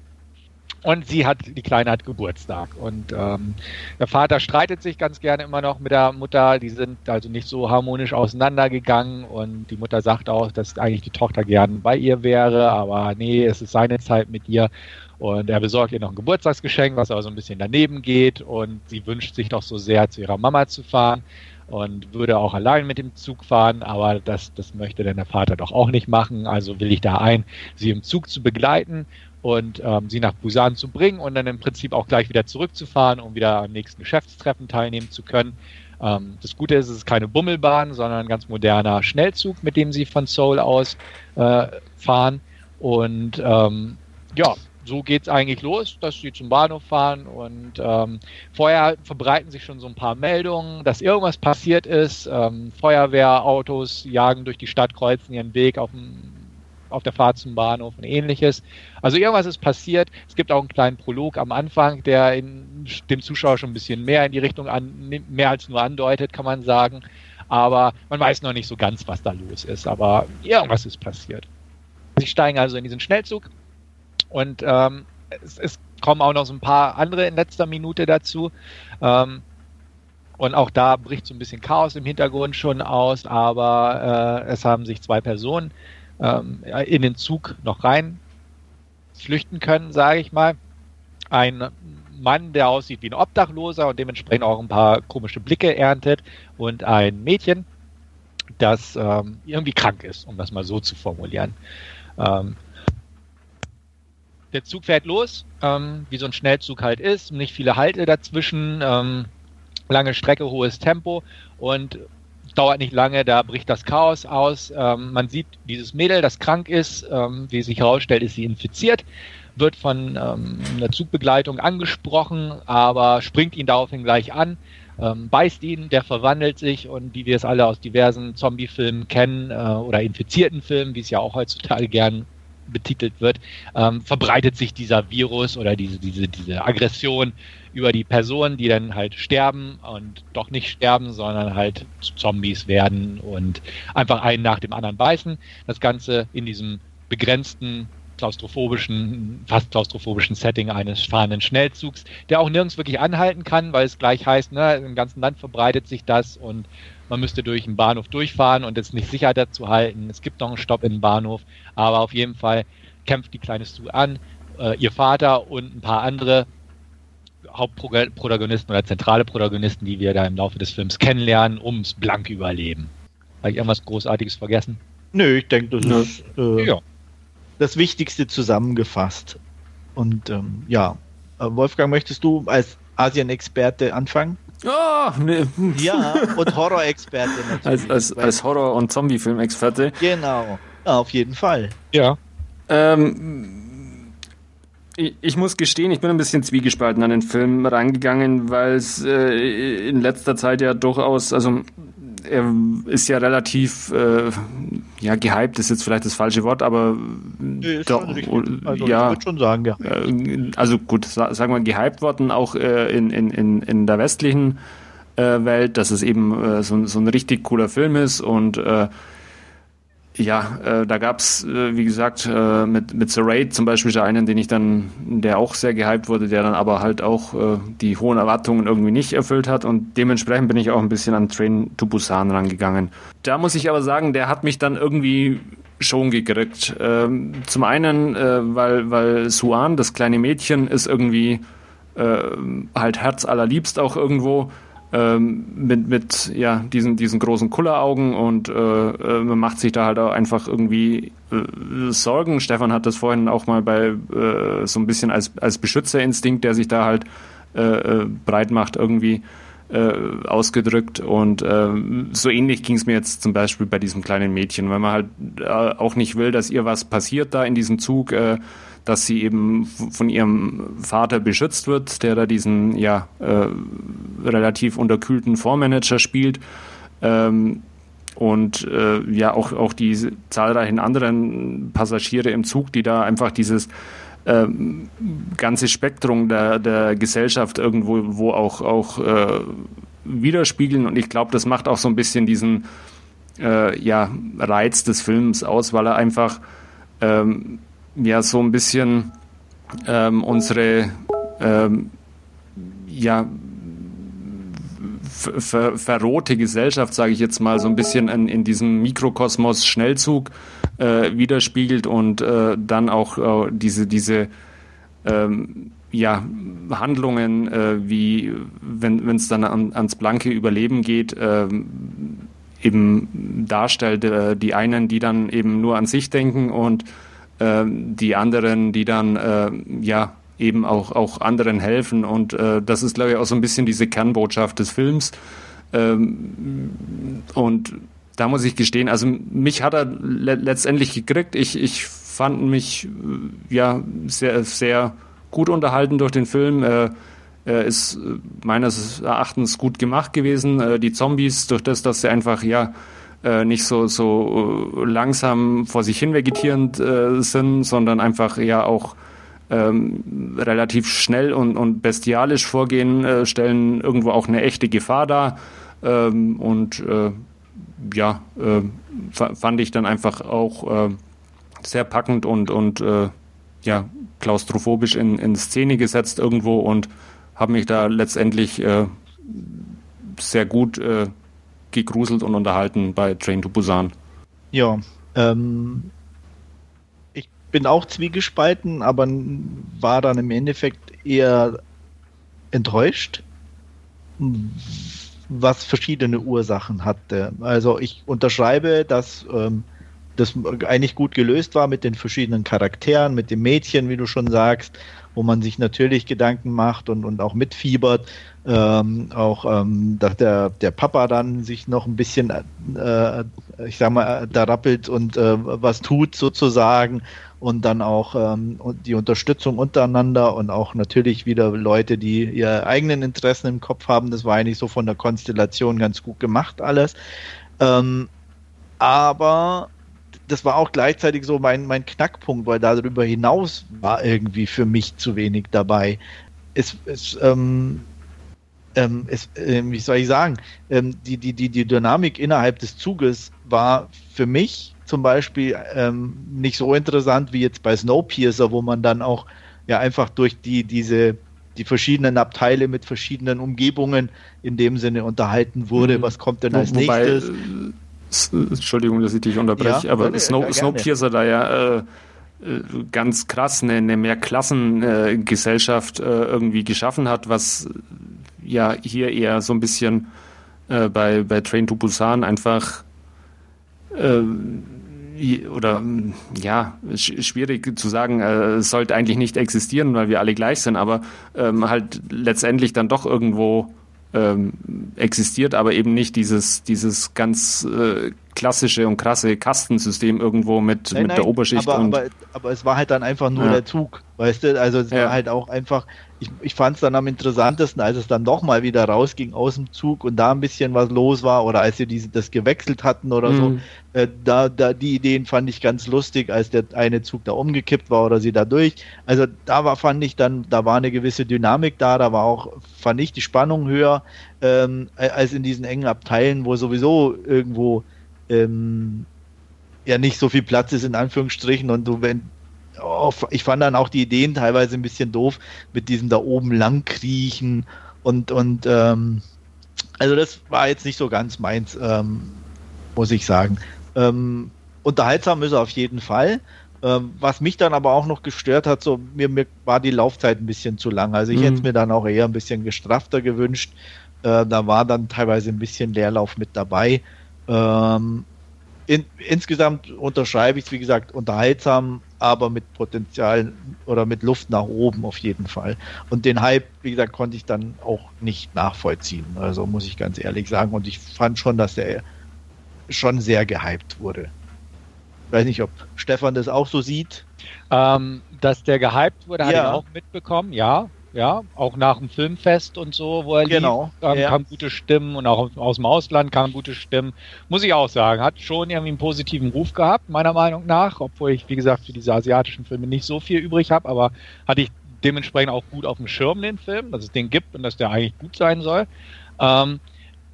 und sie hat, die Kleine hat Geburtstag. Und ähm, der Vater streitet sich ganz gerne immer noch mit der Mutter. Die sind also nicht so harmonisch auseinandergegangen und die Mutter sagt auch, dass eigentlich die Tochter gern bei ihr wäre, aber nee, es ist seine Zeit mit ihr. Und er besorgt ihr noch ein Geburtstagsgeschenk, was aber so ein bisschen daneben geht. Und sie wünscht sich doch so sehr, zu ihrer Mama zu fahren und würde auch allein mit dem Zug fahren, aber das, das möchte dann der Vater doch auch nicht machen. Also will ich da ein, sie im Zug zu begleiten und ähm, sie nach Busan zu bringen und dann im Prinzip auch gleich wieder zurückzufahren, um wieder am nächsten Geschäftstreffen teilnehmen zu können. Ähm, das Gute ist, es ist keine Bummelbahn, sondern ein ganz moderner Schnellzug, mit dem sie von Seoul aus äh, fahren. Und ähm, ja, so geht's eigentlich los, dass sie zum Bahnhof fahren und ähm, vorher verbreiten sich schon so ein paar Meldungen, dass irgendwas passiert ist. Ähm, Feuerwehrautos jagen durch die Stadt, kreuzen ihren Weg auf, dem, auf der Fahrt zum Bahnhof und ähnliches. Also irgendwas ist passiert. Es gibt auch einen kleinen Prolog am Anfang, der in, dem Zuschauer schon ein bisschen mehr in die Richtung an, mehr als nur andeutet, kann man sagen. Aber man weiß noch nicht so ganz, was da los ist. Aber irgendwas ist passiert. Sie steigen also in diesen Schnellzug und ähm, es, es kommen auch noch so ein paar andere in letzter Minute dazu. Ähm, und auch da bricht so ein bisschen Chaos im Hintergrund schon aus, aber äh, es haben sich zwei Personen ähm, in den Zug noch rein flüchten können, sage ich mal. Ein Mann, der aussieht wie ein Obdachloser und dementsprechend auch ein paar komische Blicke erntet und ein Mädchen, das ähm, irgendwie krank ist, um das mal so zu formulieren. Ähm, der Zug fährt los, ähm, wie so ein Schnellzug halt ist, nicht viele Halte dazwischen, ähm, lange Strecke, hohes Tempo und dauert nicht lange, da bricht das Chaos aus. Ähm, man sieht dieses Mädel, das krank ist, ähm, wie sich herausstellt, ist sie infiziert, wird von ähm, einer Zugbegleitung angesprochen, aber springt ihn daraufhin gleich an, ähm, beißt ihn, der verwandelt sich und wie wir es alle aus diversen Zombie-Filmen kennen äh, oder infizierten Filmen, wie es ja auch heutzutage gern betitelt wird, ähm, verbreitet sich dieser Virus oder diese, diese, diese Aggression über die Personen, die dann halt sterben und doch nicht sterben, sondern halt Zombies werden und einfach einen nach dem anderen beißen. Das Ganze in diesem begrenzten klaustrophobischen, fast klaustrophobischen Setting eines fahrenden Schnellzugs, der auch nirgends wirklich anhalten kann, weil es gleich heißt, ne, im ganzen Land verbreitet sich das und man müsste durch den Bahnhof durchfahren und es nicht sicher dazu halten. Es gibt noch einen Stopp in den Bahnhof, aber auf jeden Fall kämpft die kleine Sue an, äh, ihr Vater und ein paar andere Hauptprotagonisten oder zentrale Protagonisten, die wir da im Laufe des Films kennenlernen, ums blank überleben. Habe ich irgendwas Großartiges vergessen? Nö, ich denke, das ja. ist äh, ja. das Wichtigste zusammengefasst. Und ähm, ja, äh, Wolfgang, möchtest du als Asien-Experte anfangen? Oh, nee. *laughs* Ja, und Horror-Experte natürlich. Als, als, als Horror- und Zombie-Film-Experte. Genau, ja, auf jeden Fall. Ja. Ähm, ich muss gestehen, ich bin ein bisschen zwiegespalten an den Film rangegangen, weil es äh, in letzter Zeit ja durchaus, also er ist ja relativ äh, ja gehypt ist jetzt vielleicht das falsche Wort, aber nee, doch, also ja, ich würde schon sagen, ja. Äh, also gut, sagen wir gehypt worden auch äh, in, in, in, in der westlichen äh, Welt, dass es eben äh, so, so ein richtig cooler Film ist und äh, ja, äh, da gab's äh, wie gesagt, äh, mit, mit The Raid zum Beispiel einen, den ich dann, der auch sehr gehypt wurde, der dann aber halt auch äh, die hohen Erwartungen irgendwie nicht erfüllt hat und dementsprechend bin ich auch ein bisschen an Train to Busan rangegangen. Da muss ich aber sagen, der hat mich dann irgendwie schon gekriegt. Ähm, zum einen, äh, weil, weil Suan, das kleine Mädchen, ist irgendwie äh, halt herzallerliebst auch irgendwo ähm, mit, mit ja, diesen, diesen großen Kulleraugen und äh, äh, man macht sich da halt auch einfach irgendwie äh, Sorgen. Stefan hat das vorhin auch mal bei äh, so ein bisschen als, als Beschützerinstinkt, der sich da halt äh, äh, breit macht, irgendwie ausgedrückt und so ähnlich ging es mir jetzt zum Beispiel bei diesem kleinen Mädchen, weil man halt auch nicht will, dass ihr was passiert da in diesem Zug, dass sie eben von ihrem Vater beschützt wird, der da diesen ja äh, relativ unterkühlten Fondsmanager spielt. Ähm, und äh, ja auch, auch die zahlreichen anderen Passagiere im Zug, die da einfach dieses äh, ganze Spektrum der, der Gesellschaft irgendwo wo auch, auch äh, widerspiegeln. Und ich glaube, das macht auch so ein bisschen diesen äh, ja, Reiz des Films aus, weil er einfach ähm, ja so ein bisschen ähm, unsere ähm, ja ver verrohte Gesellschaft, sage ich jetzt mal, so ein bisschen in, in diesem Mikrokosmos Schnellzug äh, widerspiegelt und äh, dann auch äh, diese, diese ähm, ja, Handlungen, äh, wie wenn es dann an, ans blanke Überleben geht, ähm, eben darstellt, äh, die einen, die dann eben nur an sich denken und die anderen, die dann äh, ja eben auch, auch anderen helfen. Und äh, das ist, glaube ich, auch so ein bisschen diese Kernbotschaft des Films. Ähm, und da muss ich gestehen, also mich hat er le letztendlich gekriegt. Ich, ich fand mich äh, ja sehr, sehr gut unterhalten durch den Film. Äh, er ist meines Erachtens gut gemacht gewesen. Äh, die Zombies, durch das, dass sie einfach ja äh, nicht so, so äh, langsam vor sich hin vegetierend äh, sind, sondern einfach ja auch ähm, relativ schnell und, und bestialisch vorgehen, äh, stellen irgendwo auch eine echte Gefahr dar. Ähm, und äh, ja, fand ich dann einfach auch sehr packend und, und ja, klaustrophobisch in, in Szene gesetzt irgendwo und habe mich da letztendlich sehr gut äh, gegruselt und unterhalten bei Train to Busan. Ja, ähm, ich bin auch zwiegespalten, aber war dann im Endeffekt eher enttäuscht, was verschiedene Ursachen hatte. Also ich unterschreibe, dass ähm, das eigentlich gut gelöst war mit den verschiedenen Charakteren, mit dem Mädchen, wie du schon sagst, wo man sich natürlich Gedanken macht und, und auch mitfiebert. Ähm, auch, ähm, dass der, der Papa dann sich noch ein bisschen, äh, ich sag mal, da rappelt und äh, was tut sozusagen und dann auch ähm, die Unterstützung untereinander und auch natürlich wieder Leute, die ihre eigenen Interessen im Kopf haben. Das war eigentlich so von der Konstellation ganz gut gemacht alles. Ähm, aber das war auch gleichzeitig so mein, mein Knackpunkt, weil darüber hinaus war irgendwie für mich zu wenig dabei. Es, es, ähm, ähm, es äh, wie soll ich sagen, ähm, die, die, die, die Dynamik innerhalb des Zuges war für mich zum Beispiel ähm, nicht so interessant wie jetzt bei Snowpiercer, wo man dann auch ja einfach durch die, diese, die verschiedenen Abteile mit verschiedenen Umgebungen in dem Sinne unterhalten wurde. Mhm. Was kommt denn als Wobei, nächstes? Äh, Entschuldigung, dass ich dich unterbreche, ja, aber Snow, ja, Snowpiercer da ja äh, äh, ganz krass eine, eine Mehrklassengesellschaft äh, irgendwie geschaffen hat, was ja hier eher so ein bisschen äh, bei, bei Train to Busan einfach äh, oder ja, schwierig zu sagen, äh, sollte eigentlich nicht existieren, weil wir alle gleich sind, aber ähm, halt letztendlich dann doch irgendwo ähm, existiert, aber eben nicht dieses, dieses ganz äh, klassische und krasse Kastensystem irgendwo mit, nein, mit nein, der Oberschicht. Aber, aber, aber, es war halt dann einfach nur ja. der Zug, weißt du? Also es ja. war halt auch einfach, ich, ich fand es dann am interessantesten, als es dann doch mal wieder rausging aus dem Zug und da ein bisschen was los war oder als sie diese, das gewechselt hatten oder mhm. so. Äh, da, da, die Ideen fand ich ganz lustig, als der eine Zug da umgekippt war oder sie da durch. Also da war, fand ich dann, da war eine gewisse Dynamik da, da war auch, fand ich die Spannung höher ähm, als in diesen engen Abteilen, wo sowieso irgendwo ähm, ja nicht so viel Platz ist in Anführungsstrichen und du wenn oh, ich fand dann auch die Ideen teilweise ein bisschen doof mit diesem da oben lang kriechen und und ähm, also das war jetzt nicht so ganz meins, ähm, muss ich sagen. Ähm, unterhaltsam ist er auf jeden Fall. Ähm, was mich dann aber auch noch gestört hat, so mir, mir war die Laufzeit ein bisschen zu lang. Also ich mhm. hätte es mir dann auch eher ein bisschen gestrafter gewünscht. Äh, da war dann teilweise ein bisschen Leerlauf mit dabei. Ähm, in, insgesamt unterschreibe ich es, wie gesagt, unterhaltsam, aber mit Potenzial oder mit Luft nach oben auf jeden Fall. Und den Hype, wie gesagt, konnte ich dann auch nicht nachvollziehen. Also muss ich ganz ehrlich sagen. Und ich fand schon, dass er schon sehr gehypt wurde. Ich weiß nicht, ob Stefan das auch so sieht. Ähm, dass der gehypt wurde, ja. habe ich auch mitbekommen, ja ja, auch nach dem Filmfest und so, wo er genau, lief, ja. kamen gute Stimmen und auch aus dem Ausland kamen gute Stimmen. Muss ich auch sagen, hat schon irgendwie einen positiven Ruf gehabt, meiner Meinung nach, obwohl ich, wie gesagt, für diese asiatischen Filme nicht so viel übrig habe, aber hatte ich dementsprechend auch gut auf dem Schirm den Film, dass es den gibt und dass der eigentlich gut sein soll. Ähm,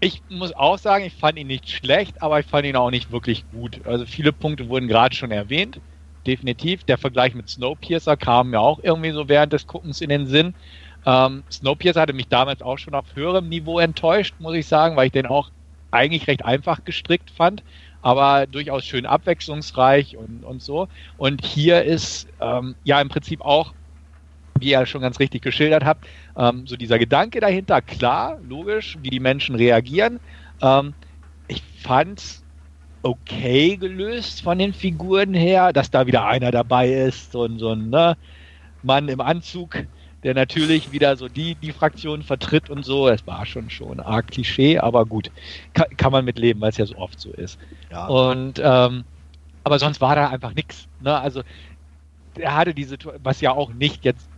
ich muss auch sagen, ich fand ihn nicht schlecht, aber ich fand ihn auch nicht wirklich gut. Also viele Punkte wurden gerade schon erwähnt definitiv. Der Vergleich mit Snowpiercer kam mir auch irgendwie so während des Guckens in den Sinn. Ähm, Snowpiercer hatte mich damals auch schon auf höherem Niveau enttäuscht, muss ich sagen, weil ich den auch eigentlich recht einfach gestrickt fand, aber durchaus schön abwechslungsreich und, und so. Und hier ist ähm, ja im Prinzip auch, wie ihr schon ganz richtig geschildert habt, ähm, so dieser Gedanke dahinter, klar, logisch, wie die Menschen reagieren. Ähm, ich fand okay gelöst von den Figuren her, dass da wieder einer dabei ist, so ein, so ein ne, Mann im Anzug, der natürlich wieder so die, die Fraktion vertritt und so. Es war schon schon arg Klischee, aber gut, kann, kann man mit leben, weil es ja so oft so ist. Ja. Und ähm, aber sonst war da einfach nichts. Ne? Also er hatte diese, was ja auch nicht jetzt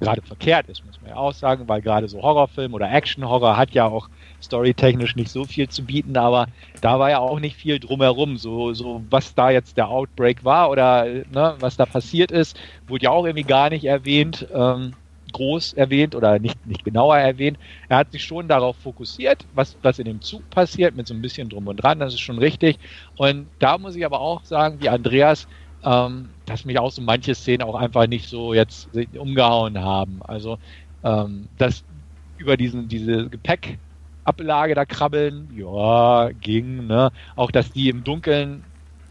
gerade verkehrt ist, muss man ja auch sagen, weil gerade so Horrorfilm oder Action-Horror hat ja auch storytechnisch nicht so viel zu bieten, aber da war ja auch nicht viel drumherum. So, so was da jetzt der Outbreak war oder ne, was da passiert ist, wurde ja auch irgendwie gar nicht erwähnt, ähm, groß erwähnt oder nicht, nicht genauer erwähnt. Er hat sich schon darauf fokussiert, was, was in dem Zug passiert, mit so ein bisschen drum und dran, das ist schon richtig. Und da muss ich aber auch sagen, wie Andreas, ähm, dass mich auch so manche Szenen auch einfach nicht so jetzt umgehauen haben. Also, ähm, dass über diesen, diese Gepäck, Ablage da krabbeln, ja, ging, ne? Auch, dass die im Dunkeln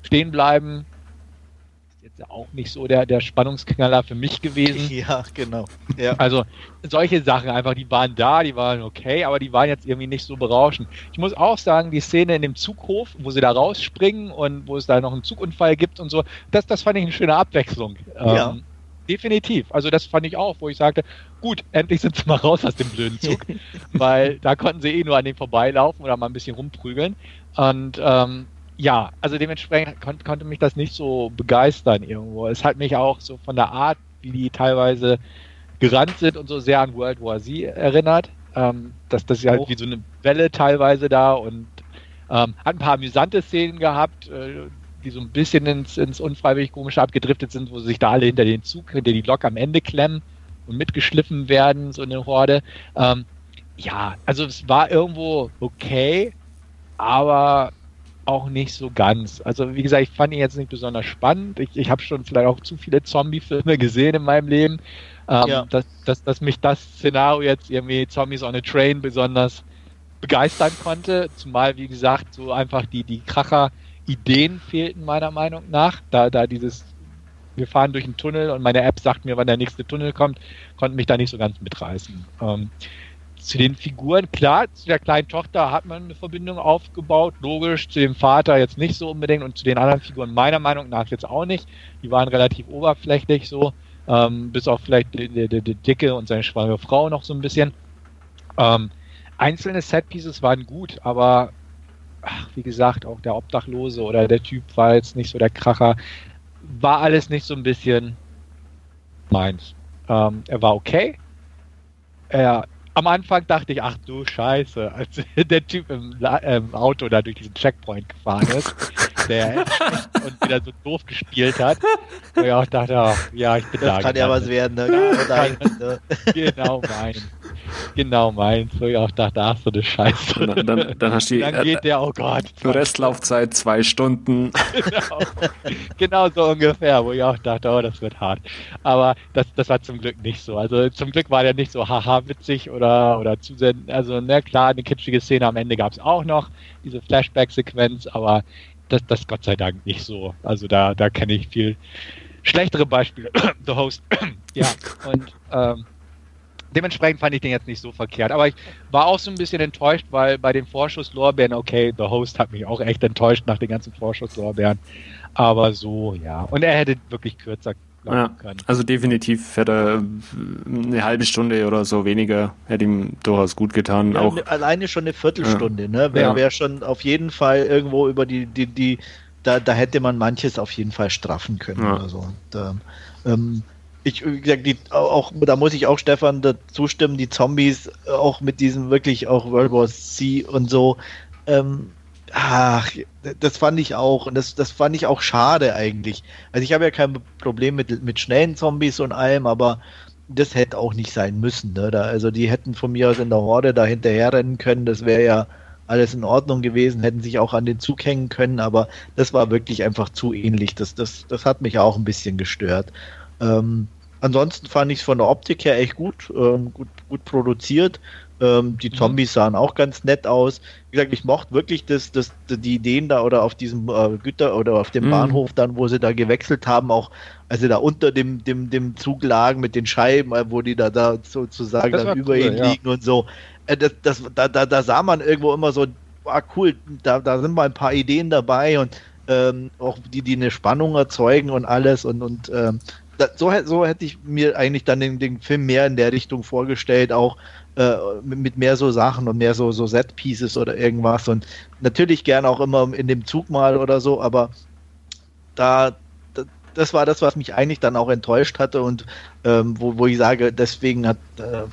stehen bleiben, ist jetzt auch nicht so der, der Spannungsknaller für mich gewesen. *laughs* Ja, genau. Ja. Also, solche Sachen einfach, die waren da, die waren okay, aber die waren jetzt irgendwie nicht so berauschend. Ich muss auch sagen, die Szene in dem Zughof, wo sie da rausspringen und wo es da noch einen Zugunfall gibt und so, das, das fand ich eine schöne Abwechslung. Ja. Ähm, definitiv. Also das fand ich auch, wo ich sagte, gut, endlich sind sie mal raus aus dem blöden Zug, *laughs* weil da konnten sie eh nur an dem vorbeilaufen oder mal ein bisschen rumprügeln. Und ähm, ja, also dementsprechend kon konnte mich das nicht so begeistern irgendwo. Es hat mich auch so von der Art, wie die teilweise gerannt sind und so sehr an World War Z erinnert. Ähm, dass das ja halt wie so eine Welle teilweise da und ähm, hat ein paar amüsante Szenen gehabt, äh, die so ein bisschen ins, ins unfreiwillig komische abgedriftet sind, wo sie sich da alle hinter den Zug, hinter die Lok am Ende klemmen und mitgeschliffen werden, so eine Horde. Ähm, ja, also es war irgendwo okay, aber auch nicht so ganz. Also wie gesagt, ich fand ihn jetzt nicht besonders spannend. Ich, ich habe schon vielleicht auch zu viele Zombie-Filme gesehen in meinem Leben, ähm, ja. dass, dass, dass mich das Szenario jetzt irgendwie Zombies on a Train besonders begeistern konnte. Zumal, wie gesagt, so einfach die, die Kracher-Ideen fehlten meiner Meinung nach. Da, da dieses, wir fahren durch einen Tunnel und meine App sagt mir, wann der nächste Tunnel kommt, konnte mich da nicht so ganz mitreißen. Ähm, zu den Figuren, klar, zu der kleinen Tochter hat man eine Verbindung aufgebaut, logisch, zu dem Vater jetzt nicht so unbedingt und zu den anderen Figuren meiner Meinung nach jetzt auch nicht. Die waren relativ oberflächlich so, ähm, bis auf vielleicht die, die, Dicke und seine schwangere Frau noch so ein bisschen. Ähm, einzelne Setpieces waren gut, aber ach, wie gesagt, auch der Obdachlose oder der Typ war jetzt nicht so der Kracher. War alles nicht so ein bisschen meins. Ähm, er war okay. Er am Anfang dachte ich, ach du Scheiße, als *laughs* der Typ im, im Auto da durch diesen Checkpoint gefahren ist, der *laughs* und wieder so doof gespielt hat, wo ich auch dachte, ach, ja, ich bin das da. Kann ja was werden, ne? *laughs* *laughs* Genau, genau mein. Genau meins, wo ich auch dachte, ach so eine Scheiße. Dann, dann, dann hast du dann geht der, oh Gott. Restlaufzeit zwei Stunden. Genau. genau so ungefähr, wo ich auch dachte, oh, das wird hart. Aber das, das war zum Glück nicht so. Also zum Glück war der nicht so haha witzig oder, oder zu sehr, also na klar, eine kitschige Szene am Ende gab es auch noch, diese Flashback-Sequenz, aber das, das Gott sei Dank nicht so. Also da, da kenne ich viel schlechtere Beispiele. *coughs* The Host. *coughs* ja, und ähm, dementsprechend fand ich den jetzt nicht so verkehrt. Aber ich war auch so ein bisschen enttäuscht, weil bei den Vorschusslorbeeren, okay, The Host hat mich auch echt enttäuscht nach den ganzen Vorschusslorbeeren. Aber so, ja. Und er hätte wirklich kürzer ja, können. Also definitiv hätte er eine halbe Stunde oder so weniger, hätte ihm durchaus gut getan. Ja, auch alleine schon eine Viertelstunde, ja. ne? Wäre wär schon auf jeden Fall irgendwo über die, die, die, da, da hätte man manches auf jeden Fall straffen können oder so. Und, ähm, ich, wie gesagt, die, auch, da muss ich auch Stefan dazu stimmen, die Zombies, auch mit diesem wirklich auch World War C und so, ähm, ach, das fand ich auch, und das, das fand ich auch schade eigentlich. Also ich habe ja kein Problem mit, mit schnellen Zombies und allem, aber das hätte auch nicht sein müssen. Ne? Da, also die hätten von mir aus in der Horde da hinterher rennen können, das wäre ja alles in Ordnung gewesen, hätten sich auch an den Zug hängen können, aber das war wirklich einfach zu ähnlich. Das, das, das hat mich auch ein bisschen gestört. Ähm, ansonsten fand ich es von der Optik her echt gut, ähm, gut, gut produziert. Ähm, die mhm. Zombies sahen auch ganz nett aus. Wie gesagt, ich mochte wirklich das, das, die Ideen da oder auf diesem äh, Güter oder auf dem mhm. Bahnhof dann, wo sie da gewechselt haben, auch als sie da unter dem, dem, dem Zug lagen mit den Scheiben, äh, wo die da, da sozusagen dann über cool, ihn ja. liegen und so. Äh, das, das, da, da, da sah man irgendwo immer so, ah cool, da, da sind mal ein paar Ideen dabei und ähm, auch die, die eine Spannung erzeugen und alles und, und ähm, so, so hätte ich mir eigentlich dann den, den Film mehr in der Richtung vorgestellt, auch äh, mit mehr so Sachen und mehr so, so Set-Pieces oder irgendwas. Und natürlich gern auch immer in dem Zug mal oder so, aber da, das war das, was mich eigentlich dann auch enttäuscht hatte und ähm, wo, wo ich sage, deswegen hat, äh,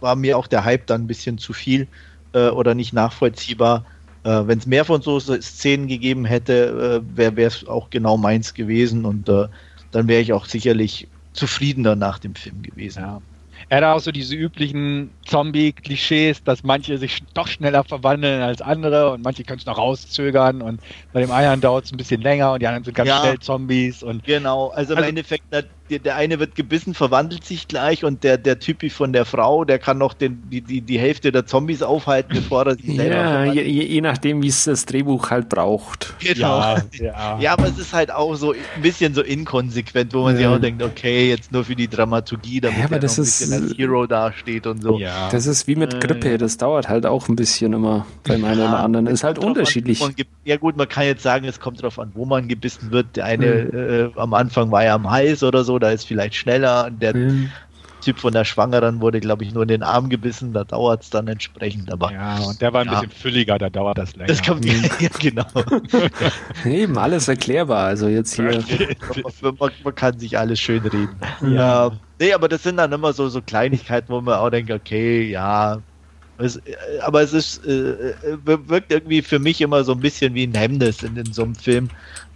war mir auch der Hype dann ein bisschen zu viel äh, oder nicht nachvollziehbar. Äh, Wenn es mehr von so Szenen gegeben hätte, äh, wäre es auch genau meins gewesen und äh, dann wäre ich auch sicherlich zufriedener nach dem Film gewesen. Ja. Er hat auch so diese üblichen Zombie-Klischees, dass manche sich doch schneller verwandeln als andere und manche können es noch rauszögern und bei dem einen dauert es ein bisschen länger und die anderen sind ganz ja, schnell Zombies und genau, also im also, Endeffekt der, der eine wird gebissen, verwandelt sich gleich und der, der Typi von der Frau, der kann noch den, die, die, die Hälfte der Zombies aufhalten, bevor er sich selber Ja, je, je, nachdem, wie es das Drehbuch halt braucht. Genau. Ja, *laughs* ja. ja, aber es ist halt auch so ein bisschen so inkonsequent, wo man ja. sich auch denkt, okay, jetzt nur für die Dramaturgie, damit ja, aber das ein ist, als Hero dasteht und so. Ja. Das ist wie mit Grippe, das dauert halt auch ein bisschen immer beim einen oder anderen. Ist halt unterschiedlich. An, ja gut, man kann jetzt sagen, es kommt darauf an, wo man gebissen wird. Der eine mhm. äh, am Anfang war ja am Hals oder so, da ist vielleicht schneller. Der mhm. Typ von der Schwangeren wurde, glaube ich, nur in den Arm gebissen, da dauert es dann entsprechend. Aber, ja, und der war ein ja. bisschen fülliger, da dauert das länger. Das kommt mhm. *laughs* ja, genau. Eben, alles erklärbar. Also jetzt hier. *laughs* man, man, kann sich alles schön reden. Ja. Nee, aber das sind dann immer so, so Kleinigkeiten, wo man auch denkt, okay, ja, es, äh, aber es ist, äh, äh, wirkt irgendwie für mich immer so ein bisschen wie ein Hemmnis in, in so einem Film,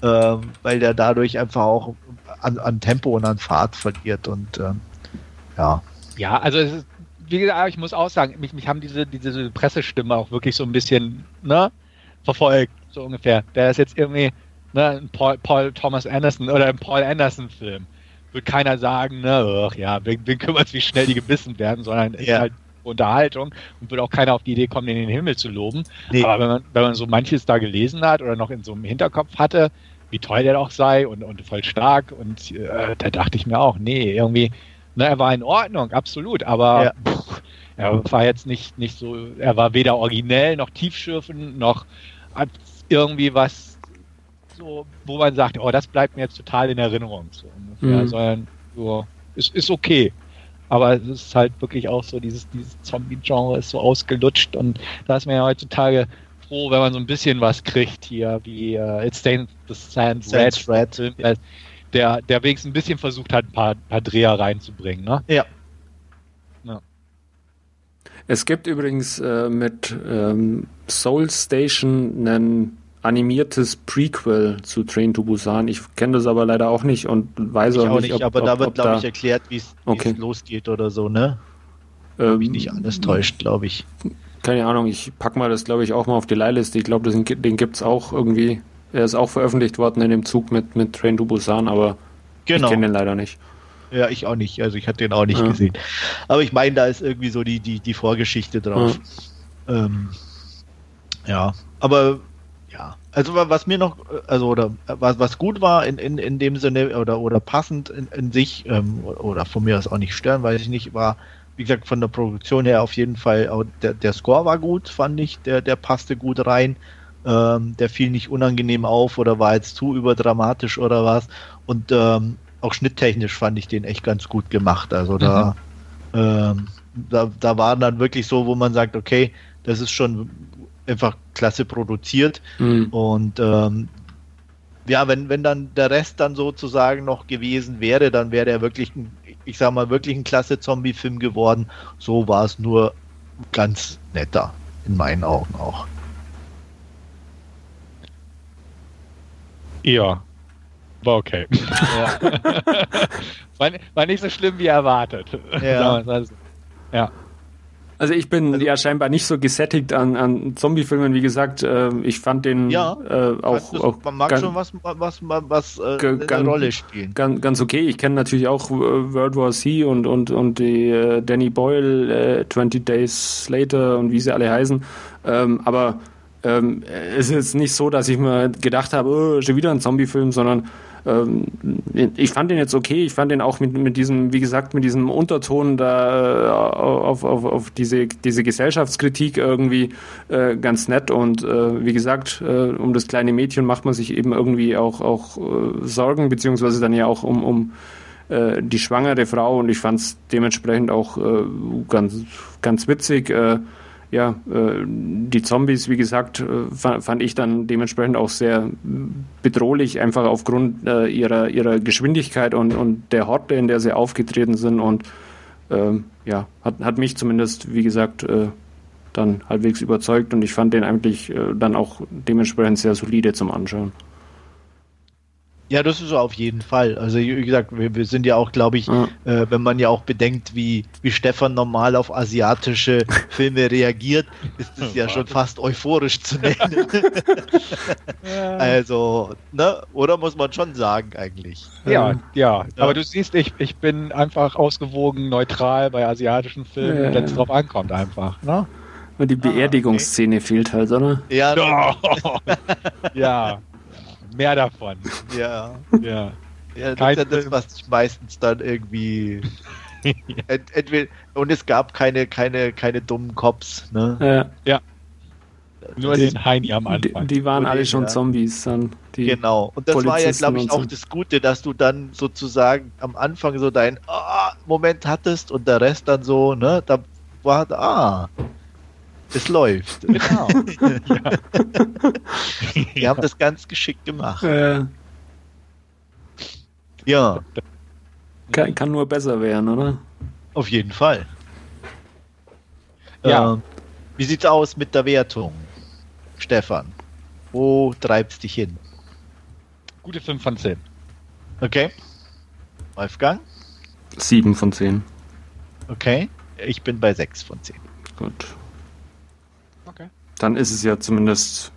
äh, weil der dadurch einfach auch an, an, Tempo und an Fahrt verliert und ähm, ja. Ja, also es ist, wie gesagt, ich muss auch sagen, mich, mich haben diese, diese Pressestimme auch wirklich so ein bisschen ne, verfolgt. So ungefähr. Wäre das jetzt irgendwie ne, ein Paul, Paul Thomas Anderson oder ein Paul Anderson-Film, wird keiner sagen, ne, ach ja, wen, wen kümmert es, wie schnell die gebissen werden, sondern ja. halt Unterhaltung und wird auch keiner auf die Idee kommen, in den Himmel zu loben. Nee. Aber wenn man, wenn man so manches da gelesen hat oder noch in so einem Hinterkopf hatte, wie toll der doch sei und, und voll stark und äh, da dachte ich mir auch, nee, irgendwie, ne, er war in Ordnung, absolut, aber ja. pff, er war jetzt nicht, nicht so, er war weder originell noch tiefschürfend noch irgendwie was so, wo man sagt, oh, das bleibt mir jetzt total in Erinnerung, so ungefähr, mhm. sondern so, ist, ist okay. Aber es ist halt wirklich auch so, dieses, dieses Zombie-Genre ist so ausgelutscht und da ist man ja heutzutage froh, wenn man so ein bisschen was kriegt hier, wie uh, It Stains the Sand Red, Red. Film, der, der wenigstens ein bisschen versucht hat, ein paar, paar Dreher reinzubringen, ne? Ja. ja. Es gibt übrigens äh, mit ähm, Soul Station einen animiertes Prequel zu Train to Busan. Ich kenne das aber leider auch nicht und weiß ich auch, nicht, ob, aber ob, da wird, glaube ich, erklärt, wie es okay. losgeht oder so, ne? Ähm, mich nicht alles täuscht, glaube ich. Keine Ahnung, ich packe mal das, glaube ich, auch mal auf die Leihliste. Ich glaube, den gibt es auch irgendwie. Er ist auch veröffentlicht worden in dem Zug mit, mit Train to Busan, aber genau. ich kenne den leider nicht. Ja, ich auch nicht. Also ich hatte den auch nicht ja. gesehen. Aber ich meine, da ist irgendwie so die, die, die Vorgeschichte drauf. Ja. Ähm, ja, aber also was mir noch, also oder was, was gut war in, in, in dem Sinne oder oder passend in, in sich ähm, oder von mir aus auch nicht stören, weiß ich nicht, war wie gesagt von der Produktion her auf jeden Fall der, der Score war gut, fand ich, der der passte gut rein, ähm, der fiel nicht unangenehm auf oder war jetzt zu überdramatisch oder was. Und ähm, auch schnitttechnisch fand ich den echt ganz gut gemacht, also da mhm. ähm, da, da waren dann wirklich so, wo man sagt, okay, das ist schon einfach klasse produziert. Mhm. Und ähm, ja, wenn, wenn dann der Rest dann sozusagen noch gewesen wäre, dann wäre er wirklich, ein, ich sag mal, wirklich ein klasse Zombie-Film geworden. So war es nur ganz netter, in meinen Augen auch. Ja, war okay. Ja. *laughs* war, war, nicht so schlimm wie erwartet. Ja. ja. Also ich bin also, ja scheinbar nicht so gesättigt an, an Zombie-Filmen, wie gesagt. Äh, ich fand den ja, äh, auch, auch. Man mag ganz, schon was, was, was äh, eine ganz, Rolle spielen. Ganz, ganz okay. Ich kenne natürlich auch äh, World War C und, und, und die äh, Danny Boyle, äh, 20 Days Later und wie sie alle heißen. Ähm, aber ähm, es ist nicht so, dass ich mir gedacht habe, oh, schon wieder ein Zombie-Film, sondern ähm, ich fand den jetzt okay. Ich fand den auch mit, mit diesem, wie gesagt, mit diesem Unterton da äh, auf, auf, auf diese, diese Gesellschaftskritik irgendwie äh, ganz nett. Und äh, wie gesagt, äh, um das kleine Mädchen macht man sich eben irgendwie auch, auch äh, Sorgen, beziehungsweise dann ja auch um, um die schwangere Frau. Und ich fand es dementsprechend auch ganz, ganz witzig ja, äh, die Zombies, wie gesagt, äh, fand ich dann dementsprechend auch sehr bedrohlich, einfach aufgrund äh, ihrer, ihrer Geschwindigkeit und, und der Horte, in der sie aufgetreten sind. Und ähm, ja, hat, hat mich zumindest, wie gesagt, dann halbwegs überzeugt und ich fand den eigentlich dann auch dementsprechend sehr solide zum Anschauen. Ja, das ist so auf jeden Fall. Also wie gesagt, wir, wir sind ja auch, glaube ich, ja. äh, wenn man ja auch bedenkt, wie, wie Stefan normal auf asiatische *laughs* Filme reagiert, ist es ja schon fast euphorisch zu nennen. *laughs* *laughs* also, ne? Oder muss man schon sagen eigentlich. Ja, ja. ja. Aber du siehst, ich, ich bin einfach ausgewogen neutral bei asiatischen Filmen, ja. wenn es drauf ankommt einfach. Ne? Und die Beerdigungsszene ah, okay. fehlt halt, oder? Ja. ja. Mehr davon. *laughs* Ja. Ja. Ja, das ist ja das, was ich meistens dann irgendwie. *laughs* ent, entweder, und es gab keine, keine, keine dummen Cops, ne? Ja. ja. Nur die, den Heini am Anfang. Die, die waren alle schon ja. Zombies dann. genau. Und das Polizisten war ja, glaube ich, auch so. das Gute, dass du dann sozusagen am Anfang so deinen oh, Moment hattest und der Rest dann so, ne? Da war, ah, es läuft. Genau. ja. *laughs* Wir haben das ganz geschickt gemacht. Äh, ja. Kann, kann, nur besser werden, oder? Auf jeden Fall. Ja. Äh, wie sieht's aus mit der Wertung? Stefan, wo treibst dich hin? Gute 5 von 10. Okay. Wolfgang? 7 von 10. Okay. Ich bin bei 6 von 10. Gut dann ist es ja zumindest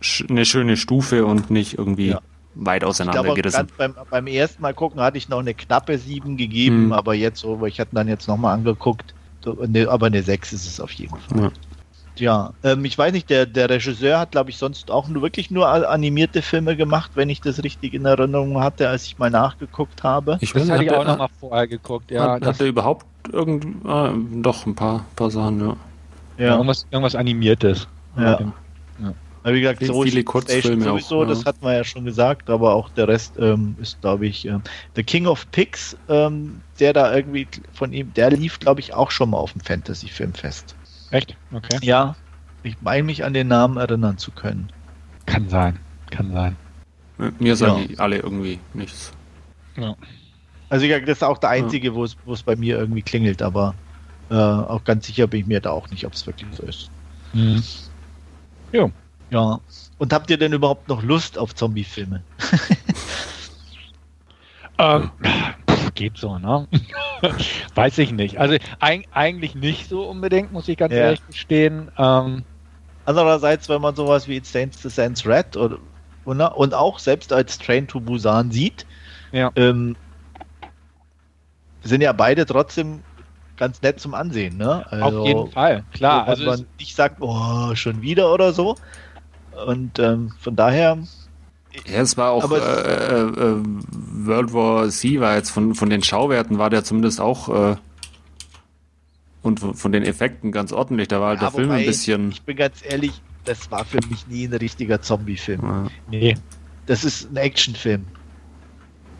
sch eine schöne Stufe und nicht irgendwie Ja. weit auseinandergerissen. beim, beim ersten Mal gucken hatte ich noch eine knappe 7 gegeben, Mhm. aber jetzt so, ich hatte dann jetzt nochmal angeguckt, so, ne, aber eine 6 ist es auf jeden Fall. Ja. Ja, ähm, ich weiß nicht, der, der Regisseur hat, glaube ich, sonst auch nur, wirklich nur animierte Filme gemacht, wenn ich das richtig in Erinnerung hatte, als ich mal nachgeguckt habe. Ich Das weiß hatte nicht, ich auch nochmal vorher geguckt. Ja, hat, das, hat der überhaupt irgend, ah, doch ein paar, paar Sachen, ja. Ja, irgendwas, irgendwas Animiertes. Ja. Aber wie gesagt, so viele Kurzfilme sowieso, auch, ja. das hatten wir ja schon gesagt, aber auch der Rest ähm, ist, glaube ich, ähm, The King of Pigs, ähm, der da irgendwie von ihm, der lief, glaube ich, auch schon mal auf dem Fantasy-Filmfest. Echt? Okay. Ja, ich meine mich an den Namen erinnern zu können. Kann sein. Kann sein. Mir sagen Ja. die alle irgendwie nichts. Also ja, das ist auch der einzige, wo es wo es bei mir irgendwie klingelt, aber äh, auch ganz sicher bin ich mir da auch nicht, ob es wirklich so ist. Mhm. Ja. Und habt ihr denn überhaupt noch Lust auf Zombie-Filme? *laughs* Ähm, geht so, ne? *laughs* Weiß ich nicht. Also eig eigentlich nicht so unbedingt, muss ich ganz Ja. ehrlich gestehen. Ähm, Andererseits, wenn man sowas wie It Stands to Sense Red oder, oder und auch selbst als Train to Busan sieht, Ja. ähm, sind ja beide trotzdem ganz nett zum Ansehen, ne? auf jeden Fall, klar. Also man nicht sagt, oh, schon wieder oder so. Und ähm, von daher, Ja, es war auch Aber äh, es- äh, äh, World War Z war jetzt von, von den Schauwerten war der zumindest auch äh, und von, von den Effekten ganz ordentlich. Da war halt Ja, der Film wobei, ein bisschen. ich bin ganz ehrlich, das war für mich nie ein richtiger Zombie-Film. Ja. nee, Das ist ein Actionfilm.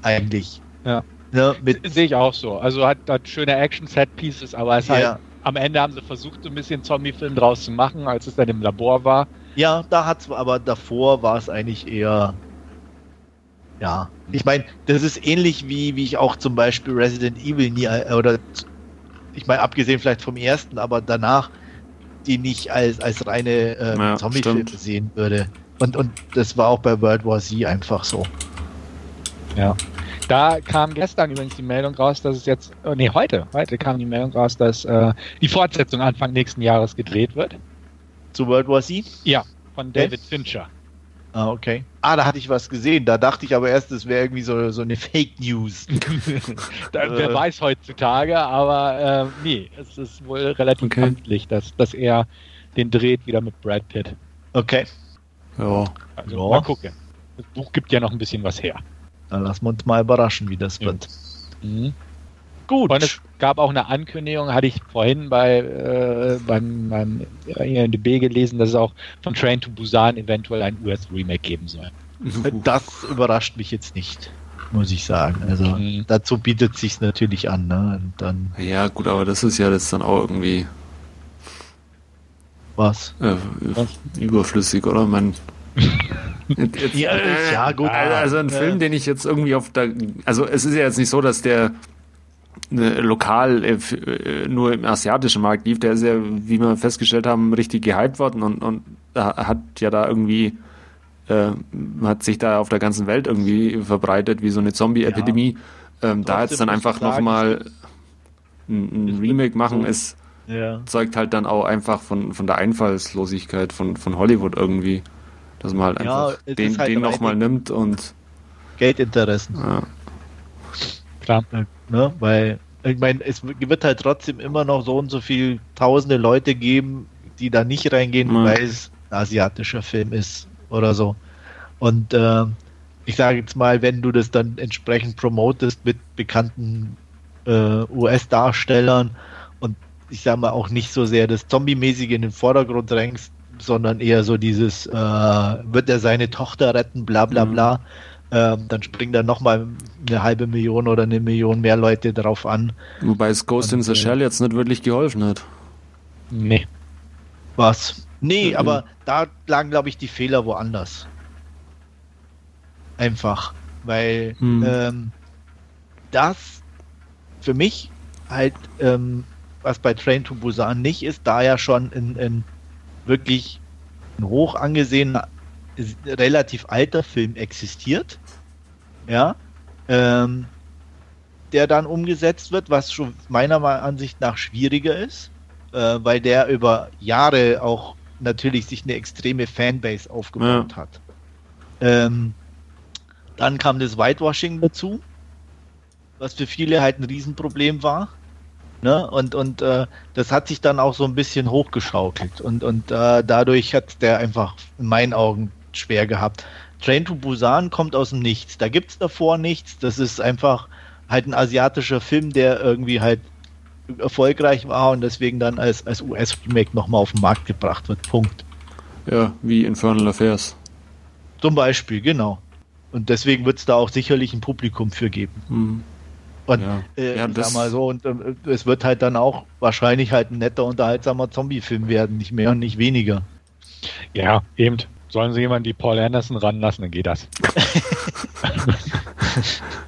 Eigentlich. Ja. Ne, mit, sehe ich auch so. Also hat, hat schöne Action-Set-Pieces, aber es Ja. halt, am Ende haben sie versucht, so ein bisschen Zombie-Film draus zu machen, als es dann im Labor war. ja, da hat's, aber davor war es eigentlich eher. Ja, ich meine, das ist ähnlich wie, wie ich auch zum Beispiel Resident Evil nie, äh, oder ich meine, abgesehen vielleicht vom ersten, aber danach die nicht als, als reine ähm, Ja, Zombie-Filme sehen würde. Und, und das war auch bei World War Z einfach so. Ja. Da kam gestern übrigens die Meldung raus, dass es jetzt, oh, nee, heute, heute kam die Meldung raus, dass äh, die Fortsetzung Anfang nächsten Jahres gedreht wird. Zu World War Z? Ja, von David Fincher. Ah, okay. Ah, da hatte ich was gesehen. Da dachte ich aber erst, es wäre irgendwie so, so eine Fake News. *laughs* *laughs* da, wer Äh. weiß heutzutage, aber äh, nee, es ist wohl relativ Okay. amtlich, dass, dass er den dreht wieder mit Brad Pitt. Okay, Ja. Also Ja. mal gucken. Das Buch gibt ja noch ein bisschen was her. Dann lassen wir uns mal überraschen, wie das Ja. wird. Mhm. Gut. Und es gab auch eine Ankündigung, hatte ich vorhin bei äh, beim, beim IMDb gelesen, dass es auch von Train to Busan eventuell ein US-Remake geben soll. Das überrascht mich jetzt nicht, muss ich sagen. Also Mhm. dazu bietet sich natürlich an. Ne? Und dann Ja, gut, aber das ist ja jetzt dann auch irgendwie was. äh, Was? überflüssig, oder? Man, Jetzt- Ja, ja, gut, aber- Also ein äh, Film, den ich jetzt irgendwie auf der. Also es ist ja jetzt nicht so, dass der äh, lokal äh, äh, nur im asiatischen Markt lief. Der ist ja, wie wir festgestellt haben, richtig gehypt worden und, und hat ja da irgendwie. Äh, hat sich da auf der ganzen Welt irgendwie verbreitet, wie so eine Zombie-Epidemie. Ähm, da jetzt dann einfach nochmal ein, ein Remake machen, ist Ja. zeugt halt dann auch einfach von, von der Einfallslosigkeit von, von Hollywood irgendwie. Dass man halt Ja, einfach es den, halt den nochmal nimmt und Geldinteressen. ja, Klar. Ne? Weil, ich meine, es wird halt trotzdem immer noch so und so viel tausende Leute geben, die da nicht reingehen, Ja. weil es ein asiatischer Film ist oder so. Und äh, ich sage jetzt mal, wenn du das dann entsprechend promotest mit bekannten äh, US-Darstellern und ich sage mal auch nicht so sehr das Zombie-mäßige in den Vordergrund drängst, sondern eher so dieses, äh, wird er seine Tochter retten, bla bla Mhm. bla, ähm, dann springen da nochmal eine halbe Million oder eine Million mehr Leute drauf an. wobei es Ghost Und, in the äh, Shell jetzt nicht wirklich geholfen hat. Nee. Was? Nee, Mhm. aber da lagen, glaube ich, die Fehler woanders. Einfach. Weil Mhm. ähm, das für mich halt, ähm, was bei Train to Busan nicht ist, da ja schon in, in wirklich ein hoch angesehener, relativ alter Film existiert. Ja. Ähm, der dann umgesetzt wird, was schon meiner Ansicht nach schwieriger ist, äh, weil der über Jahre auch natürlich sich eine extreme Fanbase aufgebaut ja. hat. Ähm, dann kam das Whitewashing dazu, was für viele halt ein Riesenproblem war. Ne? Und, und äh, das hat sich dann auch so ein bisschen hochgeschaukelt. Und, und äh, dadurch hat der einfach in meinen Augen schwer gehabt. Train to Busan kommt aus dem Nichts. Da gibt es davor nichts. Das ist einfach halt ein asiatischer Film, der irgendwie halt erfolgreich war und deswegen dann als, als US-Remake nochmal auf den Markt gebracht wird. Punkt. Ja, wie Infernal Affairs. Zum Beispiel, genau. Und deswegen wird es da auch sicherlich ein Publikum für geben. Mhm. Und ja. Äh, ja, sag mal so, und äh, es wird halt dann auch wahrscheinlich halt ein netter, unterhaltsamer Zombie-Film werden, nicht mehr und nicht weniger. Ja, eben. Sollen sie jemanden die Paul Anderson ranlassen, dann geht das.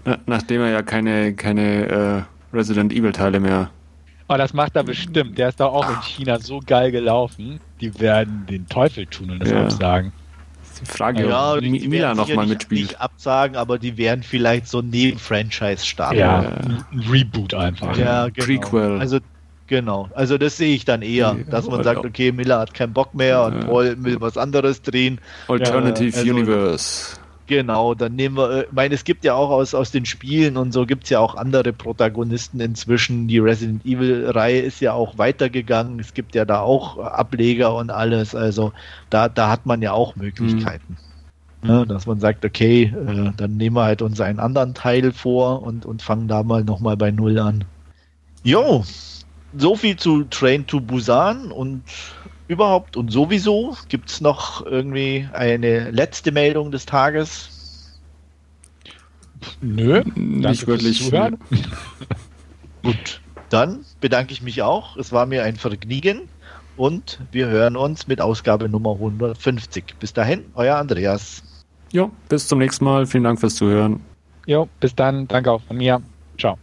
*laughs* Nachdem er ja keine, keine äh, Resident Evil-Teile mehr. Aber das macht er bestimmt. Der ist doch auch in China so geil gelaufen. Die werden den Teufel tun und das ja. absagen die Frage, ja, ob die Mila nochmal mitspielt. Nicht absagen, aber die werden vielleicht so neben Franchise starten. Ja, ein Reboot einfach. Ja, genau. Prequel. Also Genau, also das sehe ich dann eher, dass man sagt, okay, Miller hat keinen Bock mehr und Paul will was anderes drehen. Alternative also, Universe. Genau, dann nehmen wir, äh, ich meine, es gibt ja auch aus, aus den Spielen und so gibt es ja auch andere Protagonisten inzwischen. Die Resident Evil-Reihe ist ja auch weitergegangen. Es gibt ja da auch Ableger und alles. Also da, da hat man ja auch Möglichkeiten. Mhm. Ja, dass man sagt, okay, äh, dann nehmen wir halt uns einen anderen Teil vor und, und fangen da mal nochmal bei Null an. Jo, so viel zu Train to Busan und überhaupt und sowieso? Gibt es noch irgendwie eine letzte Meldung des Tages? Nö, nicht wirklich. *laughs* Gut, dann bedanke ich mich auch. Es war mir ein Vergnügen und wir hören uns mit Ausgabe Nummer 150. Bis dahin, euer Andreas. Jo, bis zum nächsten Mal. Vielen Dank fürs Zuhören. Jo, bis dann. Danke auch von mir. Ciao.